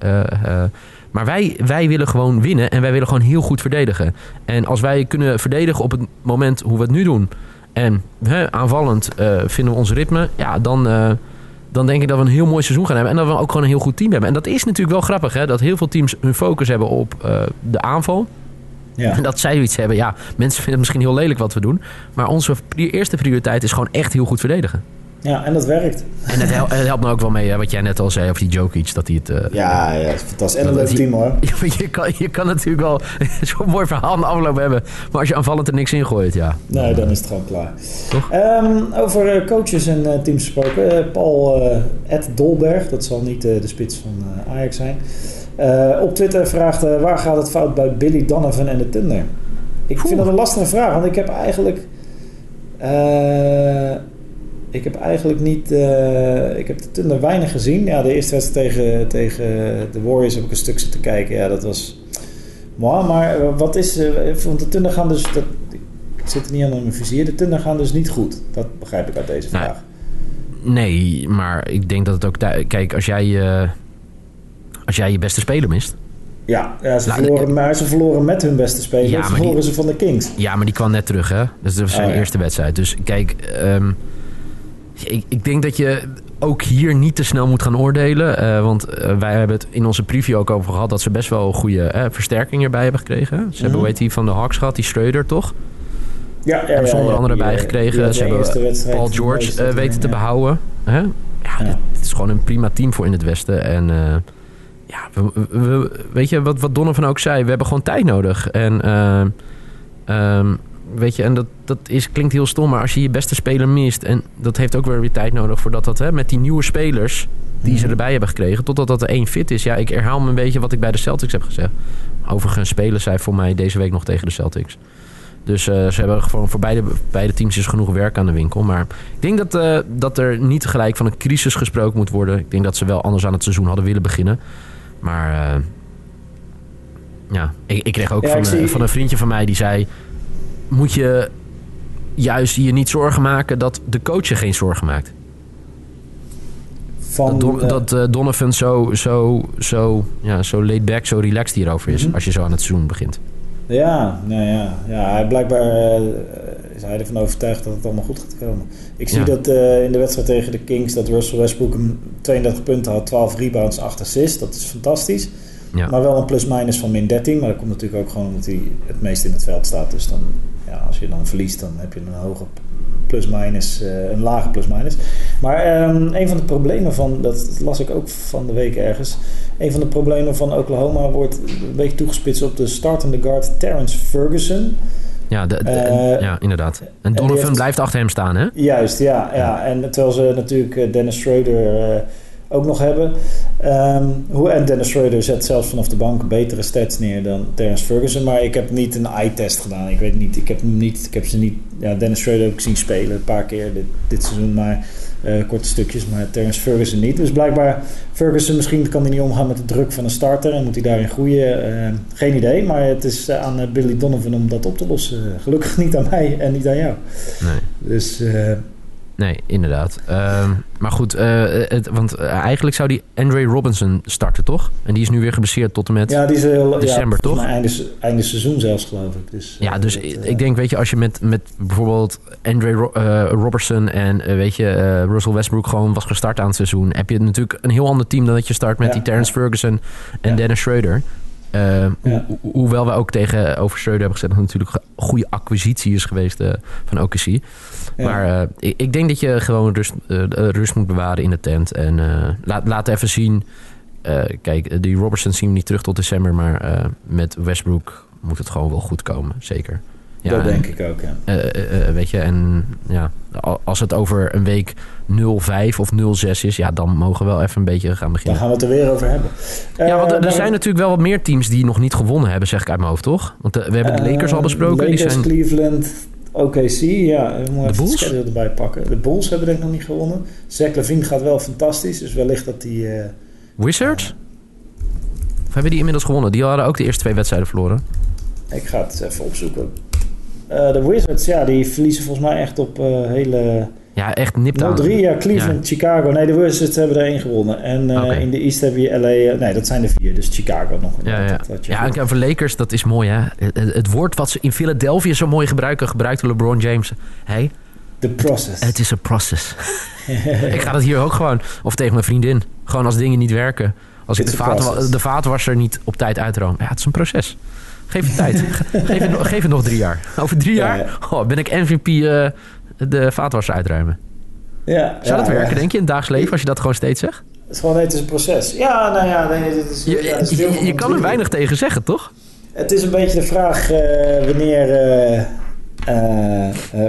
[SPEAKER 3] Maar wij, wij willen gewoon winnen en wij willen gewoon heel goed verdedigen. En als wij kunnen verdedigen op het moment hoe we het nu doen... en hè, aanvallend eh, vinden we ons ritme... ja, dan, eh, dan denk ik dat we een heel mooi seizoen gaan hebben... en dat we ook gewoon een heel goed team hebben. En dat is natuurlijk wel grappig, hè? dat heel veel teams hun focus hebben op eh, de aanval...
[SPEAKER 2] Ja.
[SPEAKER 3] En dat zij zoiets hebben. Ja, mensen vinden het misschien heel lelijk wat we doen. Maar onze pri- eerste prioriteit is gewoon echt heel goed verdedigen.
[SPEAKER 2] Ja, en dat werkt.
[SPEAKER 3] En het, hel- het helpt me ook wel mee, hè, wat jij net al zei over die Jokic. Dat hij het... eh,
[SPEAKER 2] Ja, ja, fantastisch. En een leuk team hoor. (laughs)
[SPEAKER 3] je, kan, je kan natuurlijk wel (laughs) zo'n mooi verhaal aan de afloop hebben. Maar als je aanvallend er niks in gooit, ja.
[SPEAKER 2] Nee, dan is het gewoon klaar.
[SPEAKER 3] Toch?
[SPEAKER 2] Ehm, over eh, coaches en eh, teams gesproken. Paul eh, Ed Dolberg, dat zal niet eh, de spits van eh, Ajax zijn. Eh, op Twitter vraagt eh, waar gaat het fout bij Billy Donovan en de Thunder? Ik vind dat een lastige vraag, want ik heb eigenlijk... eh, ik heb eigenlijk niet... eh, ik heb de Thunder weinig gezien. Ja, de eerste wedstrijd tegen, tegen de Warriors heb ik een stuk zitten kijken. Ja, dat was... Maar eh, wat is... eh, want de Thunder gaan dus... Dat, ik zit er niet aan in mijn vizier. De Thunder gaan dus niet goed. Dat begrijp ik uit deze vraag.
[SPEAKER 3] Nee, maar ik denk dat het ook... Kijk, als jij, als jij je beste speler mist...
[SPEAKER 2] Ja, ja ze,
[SPEAKER 3] Nou,
[SPEAKER 2] verloren, maar ze verloren met hun beste speler.
[SPEAKER 3] Ja, maar
[SPEAKER 2] verloren
[SPEAKER 3] die-
[SPEAKER 2] ze van de Kings.
[SPEAKER 3] Ja, maar die kwam net terug, hè? Dus dat was zijn
[SPEAKER 2] Oh, ja.
[SPEAKER 3] eerste wedstrijd. Dus kijk, ehm, ik, ik denk dat je ook hier niet te snel moet gaan oordelen. eh, want eh, wij hebben het in onze preview ook over gehad... dat ze best wel goede eh, versterking erbij hebben gekregen. Ze hebben,
[SPEAKER 2] Mhm.
[SPEAKER 3] hoe heet die, van de Hawks gehad, die Schreuder, toch?
[SPEAKER 2] Ja, ja,
[SPEAKER 3] hebben ze onder andere bijgekregen. Ze hebben Paul George weten te behouden. Ja, dit is gewoon een prima team voor in het Westen. En ja, we, we- we- weet je wat, wat Donovan ook zei? We hebben gewoon tijd nodig. En eh, ehm, weet je, en dat, dat is, klinkt heel stom, maar als je je beste speler mist... en dat heeft ook weer weer tijd nodig voordat dat... Hè, met die nieuwe spelers die ze
[SPEAKER 2] Mhm.
[SPEAKER 3] erbij hebben gekregen... totdat dat er één fit is. Ja, ik herhaal me een beetje wat ik bij de Celtics heb gezegd. Overigens spelen zij voor mij deze week nog tegen de Celtics. Dus eh, ze hebben gewoon voor beide, beide teams is genoeg werk aan de winkel. Maar ik denk dat, eh, dat er niet gelijk van een crisis gesproken moet worden. Ik denk dat ze wel anders aan het seizoen hadden willen beginnen. Maar eh, ja, ik, ik kreeg ook
[SPEAKER 2] Ja,
[SPEAKER 3] van,
[SPEAKER 2] ik zie-
[SPEAKER 3] van een vriendje van mij die zei... Moet je juist je niet zorgen maken dat de coach je geen zorgen maakt?
[SPEAKER 2] Van,
[SPEAKER 3] dat Don-
[SPEAKER 2] eh,
[SPEAKER 3] dat eh, Donovan zo, zo, zo, ja, zo laid back, zo relaxed hierover is...
[SPEAKER 2] Mhm.
[SPEAKER 3] als je zo aan het seizoen begint.
[SPEAKER 2] Ja, nou ja, ja hij, blijkbaar eh, is hij ervan overtuigd dat het allemaal goed gaat komen. Ik zie
[SPEAKER 3] Ja.
[SPEAKER 2] dat in de wedstrijd tegen de Kings dat Russell Westbrook hem 32 punten had, 12 rebounds, 8 assists. Dat is fantastisch.
[SPEAKER 3] Ja.
[SPEAKER 2] Maar wel een plus-minus van min 13. Maar dat komt natuurlijk ook gewoon omdat hij het meest in het veld staat. Dus dan, ja, als je dan verliest, dan heb je een hoge plus-minus, eh, een lage plus-minus. Maar ehm, een van de problemen van, dat las ik ook van de week ergens. Een van de problemen van Oklahoma wordt een beetje toegespitst op de startende guard Terrence Ferguson.
[SPEAKER 3] Ja, de, de-
[SPEAKER 2] Eh,
[SPEAKER 3] ja inderdaad. En Donovan
[SPEAKER 2] heeft-
[SPEAKER 3] blijft achter hem staan, hè?
[SPEAKER 2] Juist, ja. ja. En terwijl ze natuurlijk eh, Dennis Schroeder ook nog hebben. Ehm, hoe, en Dennis Schroeder zet zelfs vanaf de bank betere stats neer dan Terrence Ferguson. Maar ik heb niet een eye-test gedaan. Ik weet niet, ik heb, hem niet, ik heb ze niet... Ja, Dennis Schroeder heb ik zien spelen een paar keer dit, dit seizoen. Maar eh, korte stukjes, maar Terrence Ferguson niet. Dus blijkbaar, Ferguson misschien kan hij niet omgaan met de druk van een starter. En moet hij daarin groeien. Eh, geen idee, maar het is eh, aan eh, Billy Donovan om dat op te lossen. Gelukkig niet aan mij en niet aan jou.
[SPEAKER 3] Nee.
[SPEAKER 2] Dus...
[SPEAKER 3] Nee, inderdaad. Ehm, maar goed, eh, het, want eh, eigenlijk zou die Andre Robinson starten, toch? En die is nu weer geblesseerd tot en met... Ja,
[SPEAKER 2] Ja, die is heel,
[SPEAKER 3] December,
[SPEAKER 2] ja, volgens
[SPEAKER 3] toch?
[SPEAKER 2] Einde, einde seizoen zelfs, geloof ik. Dus, eh,
[SPEAKER 3] dus
[SPEAKER 2] dat, eh,
[SPEAKER 3] ik denk, weet je, als je met, met bijvoorbeeld Andre Ro- eh, Robertson en eh, weet je, eh, Russell Westbrook gewoon was gestart aan het seizoen, heb je natuurlijk een heel ander team dan dat je start met
[SPEAKER 2] Ja,
[SPEAKER 3] die Terrence
[SPEAKER 2] ja.
[SPEAKER 3] Ferguson en
[SPEAKER 2] Ja.
[SPEAKER 3] Dennis Schroeder. Eh,
[SPEAKER 2] Ja.
[SPEAKER 3] ho- hoewel we ook tegen over Schroeder hebben gezegd dat het natuurlijk een goede acquisitie is geweest eh, van OKC.
[SPEAKER 2] ja.
[SPEAKER 3] Maar eh, ik, ik denk dat je gewoon rust, eh, rust moet bewaren in de tent. En laat, laat even zien. kijk, die Robertson zien we niet terug tot december. Maar met Westbrook moet het gewoon wel goed komen. Zeker. Ja,
[SPEAKER 2] dat
[SPEAKER 3] en,
[SPEAKER 2] denk ik ook, ja.
[SPEAKER 3] eh, eh, eh, weet je, en ja, al- als het over een week 0-5 of 0-6 is, ja, dan mogen we wel even een beetje gaan
[SPEAKER 2] Dan
[SPEAKER 3] beginnen.
[SPEAKER 2] gaan we het er weer over hebben.
[SPEAKER 3] Ja, want er-
[SPEAKER 2] Eh,
[SPEAKER 3] er
[SPEAKER 2] maar-
[SPEAKER 3] zijn natuurlijk wel wat meer teams die nog niet gewonnen hebben, zeg ik uit mijn hoofd, toch? Want we hebben de
[SPEAKER 2] eh,
[SPEAKER 3] Lakers al besproken. die zijn,
[SPEAKER 2] Cleveland, OKC, ja. We moeten even het schedule erbij pakken. De Bulls hebben denk ik nog niet gewonnen. Zach Levine gaat wel fantastisch, dus wellicht dat die...
[SPEAKER 3] Wizards? Of hebben die inmiddels gewonnen? Die hadden ook de eerste twee wedstrijden verloren.
[SPEAKER 2] ik ga het even opzoeken. Eh, de Wizards, ja, die verliezen volgens mij echt op eh, hele...
[SPEAKER 3] Ja, echt nipt aan.
[SPEAKER 2] 0-3, ja, Cleveland, Chicago. Nee, de Wizards hebben er één gewonnen. En eh, in de East heb je LA... nee, dat zijn de vier, dus Chicago nog.
[SPEAKER 3] Ja, ja.
[SPEAKER 2] Dat je
[SPEAKER 3] ja en over Lakers, dat is mooi hè. Het, woord wat ze in Philadelphia zo mooi gebruiken, gebruikte LeBron James. Hey,
[SPEAKER 2] The process.
[SPEAKER 3] het is een process. (laughs) ik ga dat hier ook gewoon, of tegen mijn vriendin, gewoon als dingen niet werken. Als ik de,
[SPEAKER 2] process.
[SPEAKER 3] de vaatwasser niet op tijd uitroom. Ja, het is een proces. Geef het tijd. geef, het, nog- geef het nog drie jaar. Over drie
[SPEAKER 2] Ja,
[SPEAKER 3] jaar oh, ben ik MVP eh, de vaatwasser uitruimen.
[SPEAKER 2] Ja,
[SPEAKER 3] Zou dat werken, denk je, in het dagelijks leven, als je dat gewoon steeds zegt?
[SPEAKER 2] Het is gewoon het is een proces. Ja, nou ja, nee, dit is,
[SPEAKER 3] Je,
[SPEAKER 2] ja, is
[SPEAKER 3] je, kan er weinig tegen zeggen, toch?
[SPEAKER 2] Het is een beetje de vraag eh, wanneer, eh,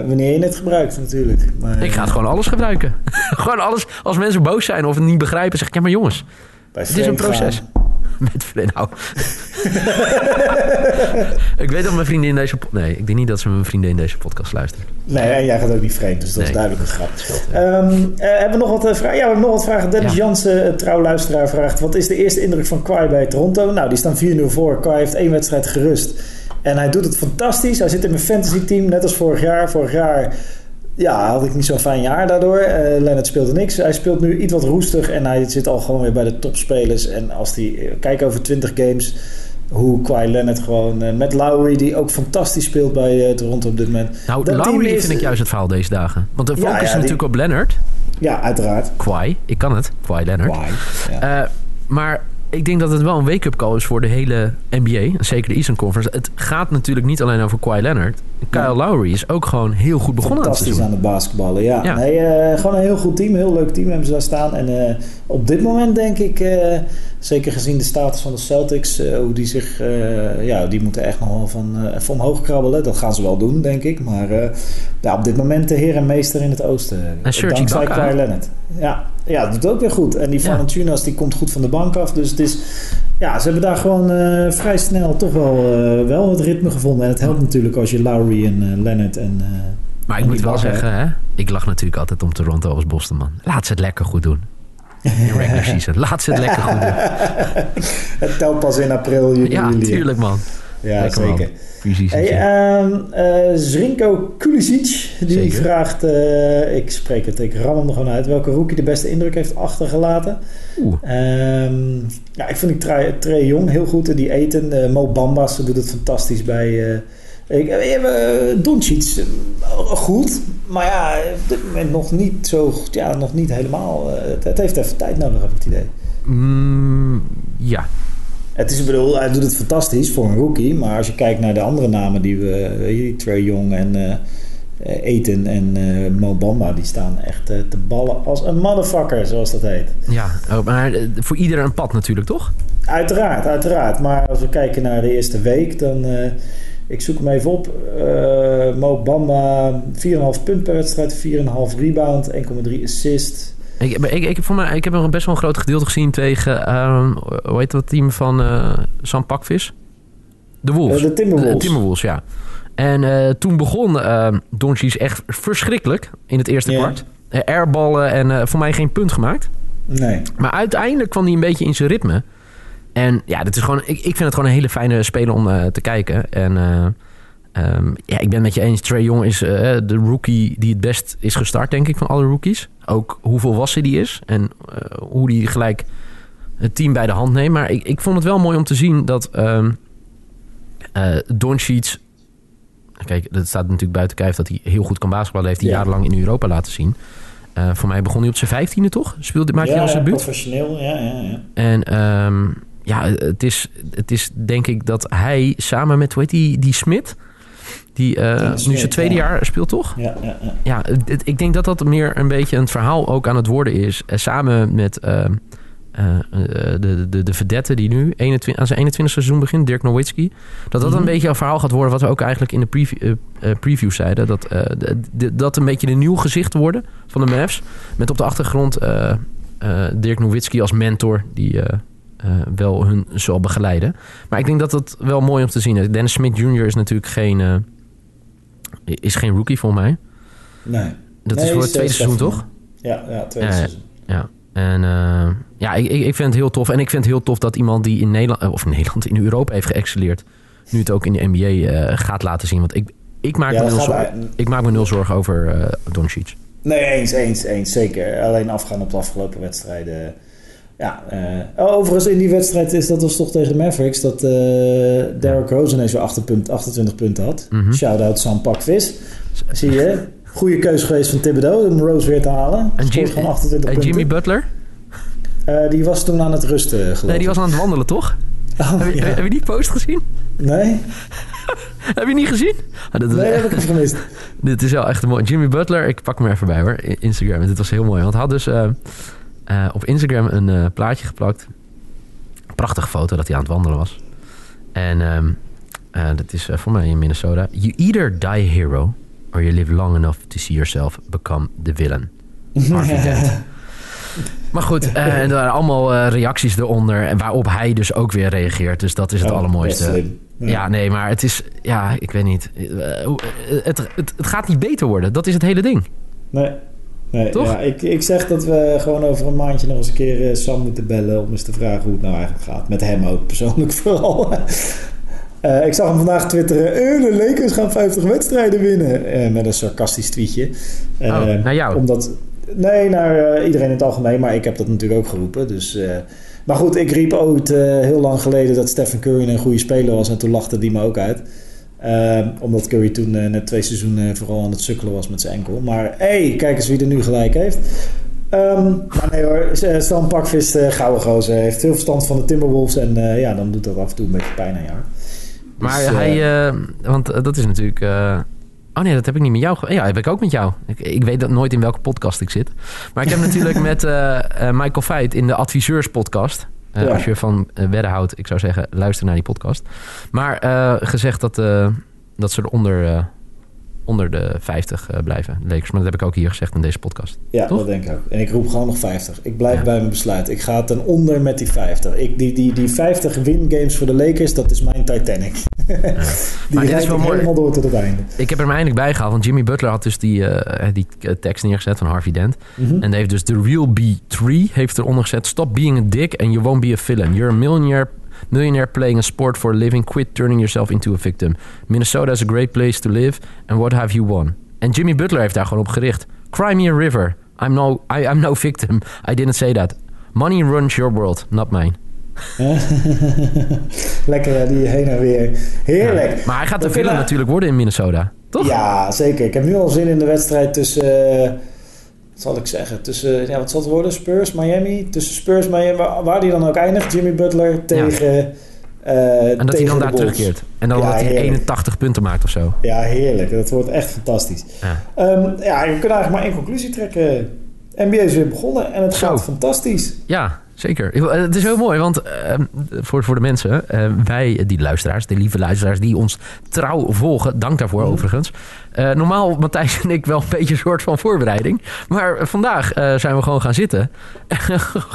[SPEAKER 2] wanneer je het gebruikt natuurlijk. Maar,
[SPEAKER 3] Ik ga het gewoon alles gebruiken. (laughs) gewoon alles. Als mensen boos zijn of het niet begrijpen, zeg ik, ja maar jongens, het is een proces. (laughs) Met vrienden. Nou. (laughs) ik weet dat mijn vriendin in deze... Nee, ik denk niet dat ze mijn vriendin in deze podcast luistert.
[SPEAKER 2] Nee, en jij gaat ook niet vreemd, dus dat is duidelijk een grap. Ehm, eh, hebben we nog wat eh, vragen? Ja, we hebben nog wat vragen. Dennis
[SPEAKER 3] Ja.
[SPEAKER 2] Jansen, een trouw luisteraar, vraagt... Wat is de eerste indruk van Kwai bij Toronto? Nou, die staan 4-0 voor. Kwai heeft één wedstrijd gerust. En hij doet het fantastisch. Hij zit in mijn fantasy team, net als vorig jaar. Vorig jaar ja, had ik niet zo'n fijn jaar daardoor. Eh Leonard speelde niks. Hij speelt nu iets wat roestig en hij zit al gewoon weer bij de topspelers. En als hij eh, kijk over 20 games, hoe Kawhi Leonard gewoon eh, met Lowry, die ook fantastisch speelt bij eh, Toronto op dit moment.
[SPEAKER 3] Nou,
[SPEAKER 2] Dat
[SPEAKER 3] Lowry
[SPEAKER 2] is-
[SPEAKER 3] vind ik juist het verhaal deze dagen. Want de focus
[SPEAKER 2] ja,
[SPEAKER 3] is
[SPEAKER 2] die-
[SPEAKER 3] natuurlijk op Leonard.
[SPEAKER 2] Ja, uiteraard.
[SPEAKER 3] Kwai, ik kan het. Kwai Leonard.
[SPEAKER 2] Kawhi. Ja.
[SPEAKER 3] Maar ik denk dat het wel een wake-up call is voor de hele NBA. Zeker de Eastern Conference. Het gaat natuurlijk niet alleen over Kawhi Leonard. Kyle
[SPEAKER 2] Ja.
[SPEAKER 3] Lowry is ook gewoon heel goed begonnen aan
[SPEAKER 2] Fantastisch
[SPEAKER 3] seizoen.
[SPEAKER 2] aan het basketballen, ja.
[SPEAKER 3] Ja.
[SPEAKER 2] Nee, eh, gewoon een heel goed team, een heel leuk team hebben ze daar staan. En eh, op dit moment denk ik, eh, zeker gezien de status van de Celtics, hoe die zich, ja, die moeten echt nog wel van, even omhoog krabbelen. Dat gaan ze wel doen, denk ik. Maar ja, op dit moment de heer en meester in het oosten.
[SPEAKER 3] En Serge
[SPEAKER 2] Dankzij
[SPEAKER 3] Ibaka, hè?
[SPEAKER 2] Leonard. Ja, ja, dat doet ook weer goed. En die
[SPEAKER 3] Ja.
[SPEAKER 2] Valanciunas, die komt goed van de bank af. Dus het is, ja, ze hebben daar gewoon eh, vrij snel toch wel, eh, wel het ritme gevonden. En het helpt natuurlijk als je Lowry en eh, Leonard en...
[SPEAKER 3] Maar ik moet wel zeggen, hè, ik lach natuurlijk altijd om Toronto als Boston man. Laat ze het lekker goed doen. In regular season. Laat ze het lekker goed doen. (laughs)
[SPEAKER 2] Het telt pas in april, juni,
[SPEAKER 3] Ja,
[SPEAKER 2] juli.
[SPEAKER 3] tuurlijk man.
[SPEAKER 2] Ja,
[SPEAKER 3] Lekker,
[SPEAKER 2] zeker.
[SPEAKER 3] Fysisch.
[SPEAKER 2] Hey, eh, Zrinko Kulisic, die
[SPEAKER 3] Zeker.
[SPEAKER 2] vraagt, eh, ik spreek het, ik ram hem er gewoon uit, welke rookie de beste indruk heeft achtergelaten.
[SPEAKER 3] Oeh.
[SPEAKER 2] Ehm, ja, ik vind die Trae Jong heel goed en die eten. eh, Mo Bambas doet het fantastisch bij... ik, uh, Doncic, goed, maar ja, op dit moment nog niet zo, ja, nog niet helemaal. het, het heeft even tijd nodig, heb ik het idee.
[SPEAKER 3] Mm, ja.
[SPEAKER 2] Het is, ik bedoel, hij doet het fantastisch voor een rookie. Maar als je kijkt naar de andere namen die we... weet je, die Trey Young en eh eh, Eten en eh Mo Bamba... die staan echt eh, te ballen als een motherfucker, zoals dat heet.
[SPEAKER 3] Ja, oh, maar eh, voor ieder een pad natuurlijk, toch?
[SPEAKER 2] Uiteraard, uiteraard. Maar als we kijken naar de eerste week... dan... eh, ik zoek hem even op. Eh, Mo Bamba, 4,5 punt per wedstrijd, 4,5 rebound, 1,3 assist.
[SPEAKER 3] Ik, ik, ik, voor mij, ik heb nog best wel een groot gedeelte gezien tegen... ehm, hoe heet dat team van eh Sam Pakvis? De Wolves.
[SPEAKER 2] Eh, de Timberwolves.
[SPEAKER 3] De Timberwolves, ja. En eh, toen begon uh, Doncic echt verschrikkelijk in het eerste
[SPEAKER 2] Ja.
[SPEAKER 3] kwart. Airballen en voor mij geen punt gemaakt.
[SPEAKER 2] Nee.
[SPEAKER 3] Maar uiteindelijk kwam hij een beetje in zijn ritme. En ja, dat is gewoon, ik, ik vind het gewoon een hele fijne speler om te kijken. En eh, ehm, ja, ik ben met je eens. Trey Young is de rookie die het best is gestart, denk ik, van alle rookies. Ook hoe volwassen die is en eh, hoe die gelijk het team bij de hand neemt. Maar ik, ik vond het wel mooi om te zien dat ehm eh Doncic... Kijk, dat staat natuurlijk buiten kijf dat hij heel goed kan basketballen. Heeft hij
[SPEAKER 2] Ja.
[SPEAKER 3] jarenlang in Europa laten zien. Eh, voor mij begon hij op zijn vijftiende, toch? Speelde, maakte hij
[SPEAKER 2] ja,
[SPEAKER 3] al zijn debuut?
[SPEAKER 2] professioneel, ja, ja, ja.
[SPEAKER 3] En ehm, ja, het is, het is denk ik dat hij samen met, hoe heet die, die Smit... Die eh, nu zijn tweede
[SPEAKER 2] ja.
[SPEAKER 3] jaar speelt, toch?
[SPEAKER 2] ja, ja, ja.
[SPEAKER 3] Ja, ik denk dat dat meer een beetje een verhaal ook aan het worden is. Eh, samen met eh, de, de, de vedette die nu 21, aan zijn 21 seizoen begint, Dirk Nowitzki. Dat dat
[SPEAKER 2] Mhm.
[SPEAKER 3] een beetje een verhaal gaat worden wat we ook eigenlijk in de preview, preview zeiden. Dat, de- dat een beetje een nieuw gezicht worden van de Mavs. Met op de achtergrond Dirk Nowitzki als mentor die wel hun zal begeleiden. Maar ik denk dat dat wel mooi om te zien is. Dennis Smith Jr. is natuurlijk geen, is geen rookie voor mij.
[SPEAKER 2] Nee.
[SPEAKER 3] Dat
[SPEAKER 2] Nee,
[SPEAKER 3] is voor het
[SPEAKER 2] is,
[SPEAKER 3] tweede
[SPEAKER 2] eh,
[SPEAKER 3] seizoen, toch?
[SPEAKER 2] Ja, ja, tweede
[SPEAKER 3] Ja,
[SPEAKER 2] seizoen.
[SPEAKER 3] Ja. En eh, ja, ik, ik vind het heel tof. En ik vind het heel tof dat iemand die in Nederland, eh, of in Nederland, in Europa heeft geëxceleerd, nu het ook in de NBA eh, gaat laten zien. Want ik, ik, maak,
[SPEAKER 2] Ja,
[SPEAKER 3] me nul zorgen, ik maak me nul zorgen over eh Doncic.
[SPEAKER 2] Nee, eens, eens, eens. Zeker. Alleen afgaan op de afgelopen wedstrijden. Ja, eh, overigens in die wedstrijd is dat was toch tegen de Mavericks dat eh Derrick Rose ineens weer 8 punt, 28 punten had.
[SPEAKER 3] Mhm.
[SPEAKER 2] Shout-out Sam Pakvis. Zie je? Goede keuze geweest van Thibodeau om Rose weer te halen.
[SPEAKER 3] En Jim-
[SPEAKER 2] gewoon 28 punten.
[SPEAKER 3] Jimmy Butler?
[SPEAKER 2] Eh, die was toen aan het rusten geloof
[SPEAKER 3] Nee, die was aan het wandelen, toch?
[SPEAKER 2] Oh,
[SPEAKER 3] heb, je,
[SPEAKER 2] ja.
[SPEAKER 3] heb je die post gezien?
[SPEAKER 2] Nee? (laughs)
[SPEAKER 3] Heb je niet gezien? Ah, dat
[SPEAKER 2] Nee,
[SPEAKER 3] echt-
[SPEAKER 2] heb ik het gemist. (laughs)
[SPEAKER 3] Dit is wel echt mooi. Jimmy Butler, ik pak hem er even bij hoor. Instagram. Dit was heel mooi. Want hij had dus eh, op Instagram een eh, plaatje geplakt. Prachtige foto dat hij aan het wandelen was. En ehm, eh, dat is voor mij in Minnesota. You either die a hero or you live long enough to see yourself become the villain. (laughs) Maar goed, en er waren allemaal reacties eronder. En waarop hij dus ook weer reageert. Dus dat is het
[SPEAKER 2] Oh,
[SPEAKER 3] allermooiste.
[SPEAKER 2] slim.
[SPEAKER 3] Ja. nee, maar het is... Ja, ik weet niet. Het, het, het gaat niet beter worden. Dat is het hele ding.
[SPEAKER 2] Nee. Nee,
[SPEAKER 3] Toch?
[SPEAKER 2] Ja, ik, ik zeg dat we gewoon over een maandje nog eens een keer eh, Sam moeten bellen om eens te vragen hoe het nou eigenlijk gaat. Met hem ook, persoonlijk (laughs) vooral. Eh, ik zag hem vandaag twitteren. Eh, de Lakers gaan 50 wedstrijden winnen. Met een sarcastisch tweetje.
[SPEAKER 3] Oh, naar jou?
[SPEAKER 2] Omdat, nee, naar iedereen in het algemeen. Maar ik heb dat natuurlijk ook geroepen. Dus, maar goed, ik riep ooit heel lang geleden dat Stephen Curry een goede speler was. En toen lachte die me ook uit. Eh, omdat Curry toen eh, net twee seizoenen vooral aan het sukkelen was met zijn enkel. Maar hé, hey, kijk eens wie er nu gelijk heeft. Ehm, maar nee hoor, eh, Stan Pakvis, eh gouden gozer, heeft veel verstand van de Timberwolves. En eh, ja, dan doet dat af en toe een beetje pijn aan jou.
[SPEAKER 3] Maar
[SPEAKER 2] Dus, eh,
[SPEAKER 3] hij... eh, want eh, dat is natuurlijk... eh, oh nee, dat heb ik niet met jou. Ja, heb ik ook met jou. Ik, ik weet dat nooit in welke podcast ik zit. Maar ik heb natuurlijk (laughs) met eh, eh, Michael Veit in de Adviseurs podcast... eh,
[SPEAKER 2] Ja.
[SPEAKER 3] Als je van eh, wedden houdt, ik zou zeggen, luister naar die podcast. Maar eh, gezegd dat, eh, dat ze er onder, eh, onder de 50 eh, blijven, Lakers. Maar dat heb ik ook hier gezegd in deze podcast.
[SPEAKER 2] Ja,
[SPEAKER 3] Toch?
[SPEAKER 2] dat denk ik ook. En ik roep gewoon nog 50. Ik blijf
[SPEAKER 3] Ja.
[SPEAKER 2] bij mijn besluit. Ik ga ten onder met die 50. Ik, die, die, die 50 win-games voor de Lakers, dat is mijn Titanic. Die
[SPEAKER 3] Maar is wel mooi.
[SPEAKER 2] helemaal door tot het einde.
[SPEAKER 3] Ik heb er hem eindelijk bij gehaald, want Jimmy Butler had dus die, eh, die eh, tekst neergezet van Harvey Dent.
[SPEAKER 2] Mhm.
[SPEAKER 3] En heeft dus The Real B3 heeft eronder gezet. Stop being a dick and you won't be a villain. You're a millionaire, millionaire playing a sport for a living. Quit turning yourself into a victim. Minnesota is a great place to live. And what have you won? En Jimmy Butler heeft daar gewoon op gericht. Cry me a river. I'm no, I, I'm no victim. I didn't say that. Money runs your world, not mine. (laughs)
[SPEAKER 2] Lekker die heen en weer. Heerlijk.
[SPEAKER 3] Ja. Maar hij gaat de
[SPEAKER 2] We kunnen-
[SPEAKER 3] natuurlijk worden in Minnesota. Toch?
[SPEAKER 2] Ja, zeker. Ik heb nu al zin in de wedstrijd tussen... eh, wat zal ik zeggen? Tussen, ja, wat zal het worden? Spurs, Miami? Tussen Spurs, Miami, waar, die dan ook eindigt. Jimmy Butler tegen... eh,
[SPEAKER 3] En dat hij dan daar
[SPEAKER 2] Bulls.
[SPEAKER 3] terugkeert. En dan
[SPEAKER 2] Ja,
[SPEAKER 3] dat hij
[SPEAKER 2] heerlijk.
[SPEAKER 3] 81 punten maakt of zo.
[SPEAKER 2] Ja, heerlijk. Dat wordt echt fantastisch.
[SPEAKER 3] Ja.
[SPEAKER 2] Ehm, ja, je kunt eigenlijk maar één conclusie trekken. NBA is weer begonnen en het
[SPEAKER 3] Zo.
[SPEAKER 2] gaat fantastisch.
[SPEAKER 3] Ja, zeker. Eh, Het is heel mooi, want eh, voor, voor de mensen, eh, wij, die luisteraars, de lieve luisteraars die ons trouw volgen, dank daarvoor
[SPEAKER 2] Mhm.
[SPEAKER 3] overigens. Eh, normaal, Matthijs en ik, wel een beetje een soort van voorbereiding. Maar vandaag zijn we gewoon gaan zitten. (laughs)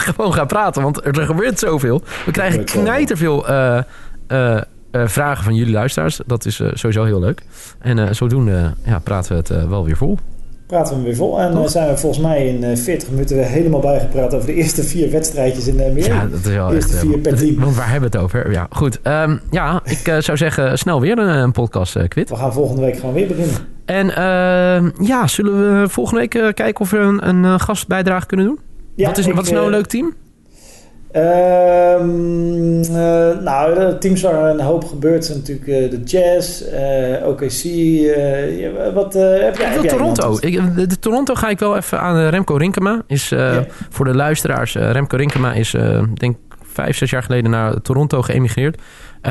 [SPEAKER 3] gewoon gaan praten, want er gebeurt zoveel. We krijgen knijterveel vragen van jullie luisteraars. Dat is sowieso heel leuk. En zodoende ja, praten we het wel weer vol.
[SPEAKER 2] Praten we weer vol. En eh, zijn we volgens mij in eh, 40 minuten weer helemaal bijgepraat over de eerste vier wedstrijdjes in de NBA.
[SPEAKER 3] Ja, dat is wel
[SPEAKER 2] Eerste
[SPEAKER 3] echt... eh,
[SPEAKER 2] vier per team.
[SPEAKER 3] Want waar hebben we het over? Ja, goed. Ehm, ja, ik eh, zou zeggen, snel weer een, een podcast, eh, Quit.
[SPEAKER 2] We gaan volgende week gewoon weer beginnen.
[SPEAKER 3] En ehm, ja, zullen we volgende week eh, kijken of we een, een eh, gastbijdrage kunnen doen?
[SPEAKER 2] Ja,
[SPEAKER 3] wat, is,
[SPEAKER 2] ik,
[SPEAKER 3] wat is nou een
[SPEAKER 2] eh,
[SPEAKER 3] leuk team?
[SPEAKER 2] Ehm, eh, nou, teams waar een hoop gebeurt zijn natuurlijk eh, de Jazz, eh, OKC. wat heb jij?
[SPEAKER 3] Ik
[SPEAKER 2] heb jij
[SPEAKER 3] Toronto. Ik, de, de Toronto ga ik wel even aan Remco Rinkema. Is,
[SPEAKER 2] Ja.
[SPEAKER 3] Voor de luisteraars, Remco Rinkema is denk vijf, zes jaar geleden naar Toronto geëmigreerd.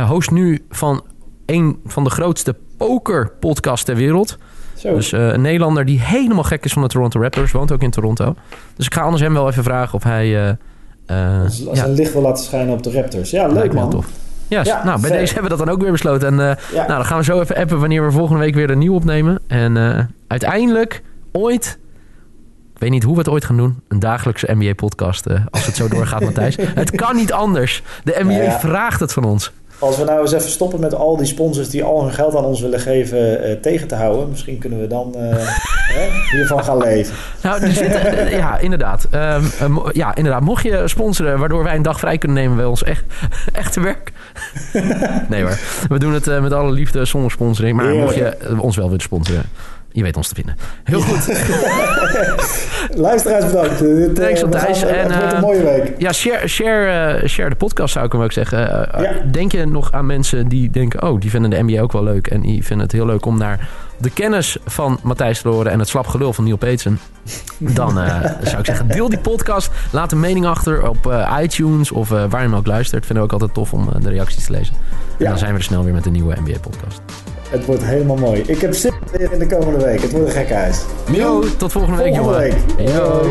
[SPEAKER 3] Host nu van een van de grootste poker-podcasts ter wereld.
[SPEAKER 2] Zo.
[SPEAKER 3] Dus een Nederlander die helemaal gek is van de Toronto Raptors, woont ook in Toronto. Dus ik ga anders hem wel even vragen of hij.
[SPEAKER 2] Als, als
[SPEAKER 3] ja,
[SPEAKER 2] een licht wil laten schijnen op de Raptors. Ja, leuk man.
[SPEAKER 3] tof. Ja,
[SPEAKER 2] Ja,
[SPEAKER 3] nou, bij deze hebben we dat dan ook weer besloten. En eh,
[SPEAKER 2] Ja.
[SPEAKER 3] nou, dan gaan we zo even appen wanneer we volgende week weer een nieuw opnemen. En eh, uiteindelijk, ooit, ik weet niet hoe we het ooit gaan doen, een dagelijkse NBA-podcast. eh, als het zo doorgaat, (laughs) Matthijs. Het kan niet anders. De NBA
[SPEAKER 2] ja.
[SPEAKER 3] vraagt het van ons.
[SPEAKER 2] Als we nou eens even stoppen met al die sponsors die al hun geld aan ons willen geven eh, tegen te houden. Misschien kunnen we dan eh, (laughs) hè, hiervan gaan leven.
[SPEAKER 3] Nou, (laughs) ja, inderdaad. Ehm, eh, mo- ja, inderdaad. Mocht je sponsoren waardoor wij een dag vrij kunnen nemen bij ons echt, (laughs) echte werk. nee hoor. We doen het eh, met alle liefde zonder sponsoring. Maar mocht je ons wel willen sponsoren. Je weet ons te vinden. Heel goed. (laughs)
[SPEAKER 2] Luisteraars bedankt. Dit,
[SPEAKER 3] Thanks,
[SPEAKER 2] eh,
[SPEAKER 3] Matthijs.
[SPEAKER 2] gaan-
[SPEAKER 3] En,
[SPEAKER 2] Het wordt een
[SPEAKER 3] eh,
[SPEAKER 2] mooie week.
[SPEAKER 3] Ja, share, share, eh, share de podcast zou ik hem ook zeggen.
[SPEAKER 2] Ja.
[SPEAKER 3] Denk je nog aan mensen die denken... oh, die vinden de NBA ook wel leuk... en die vinden het heel leuk om naar de kennis van Matthijs te horen... en het slap gelul van Neil Peetsen... dan (laughs) zou ik zeggen, deel die podcast. Laat een mening achter op iTunes of waar je hem ook luistert. Vinden we ook altijd tof om de reacties te lezen. En
[SPEAKER 2] Ja.
[SPEAKER 3] dan zijn we er snel weer met een nieuwe NBA-podcast.
[SPEAKER 2] Het wordt helemaal mooi. Ik heb zin weer in de komende week. Het wordt een gekke huis.
[SPEAKER 3] Yo, tot volgende week,
[SPEAKER 2] Volgende
[SPEAKER 3] jongen.
[SPEAKER 2] week.
[SPEAKER 3] Yo.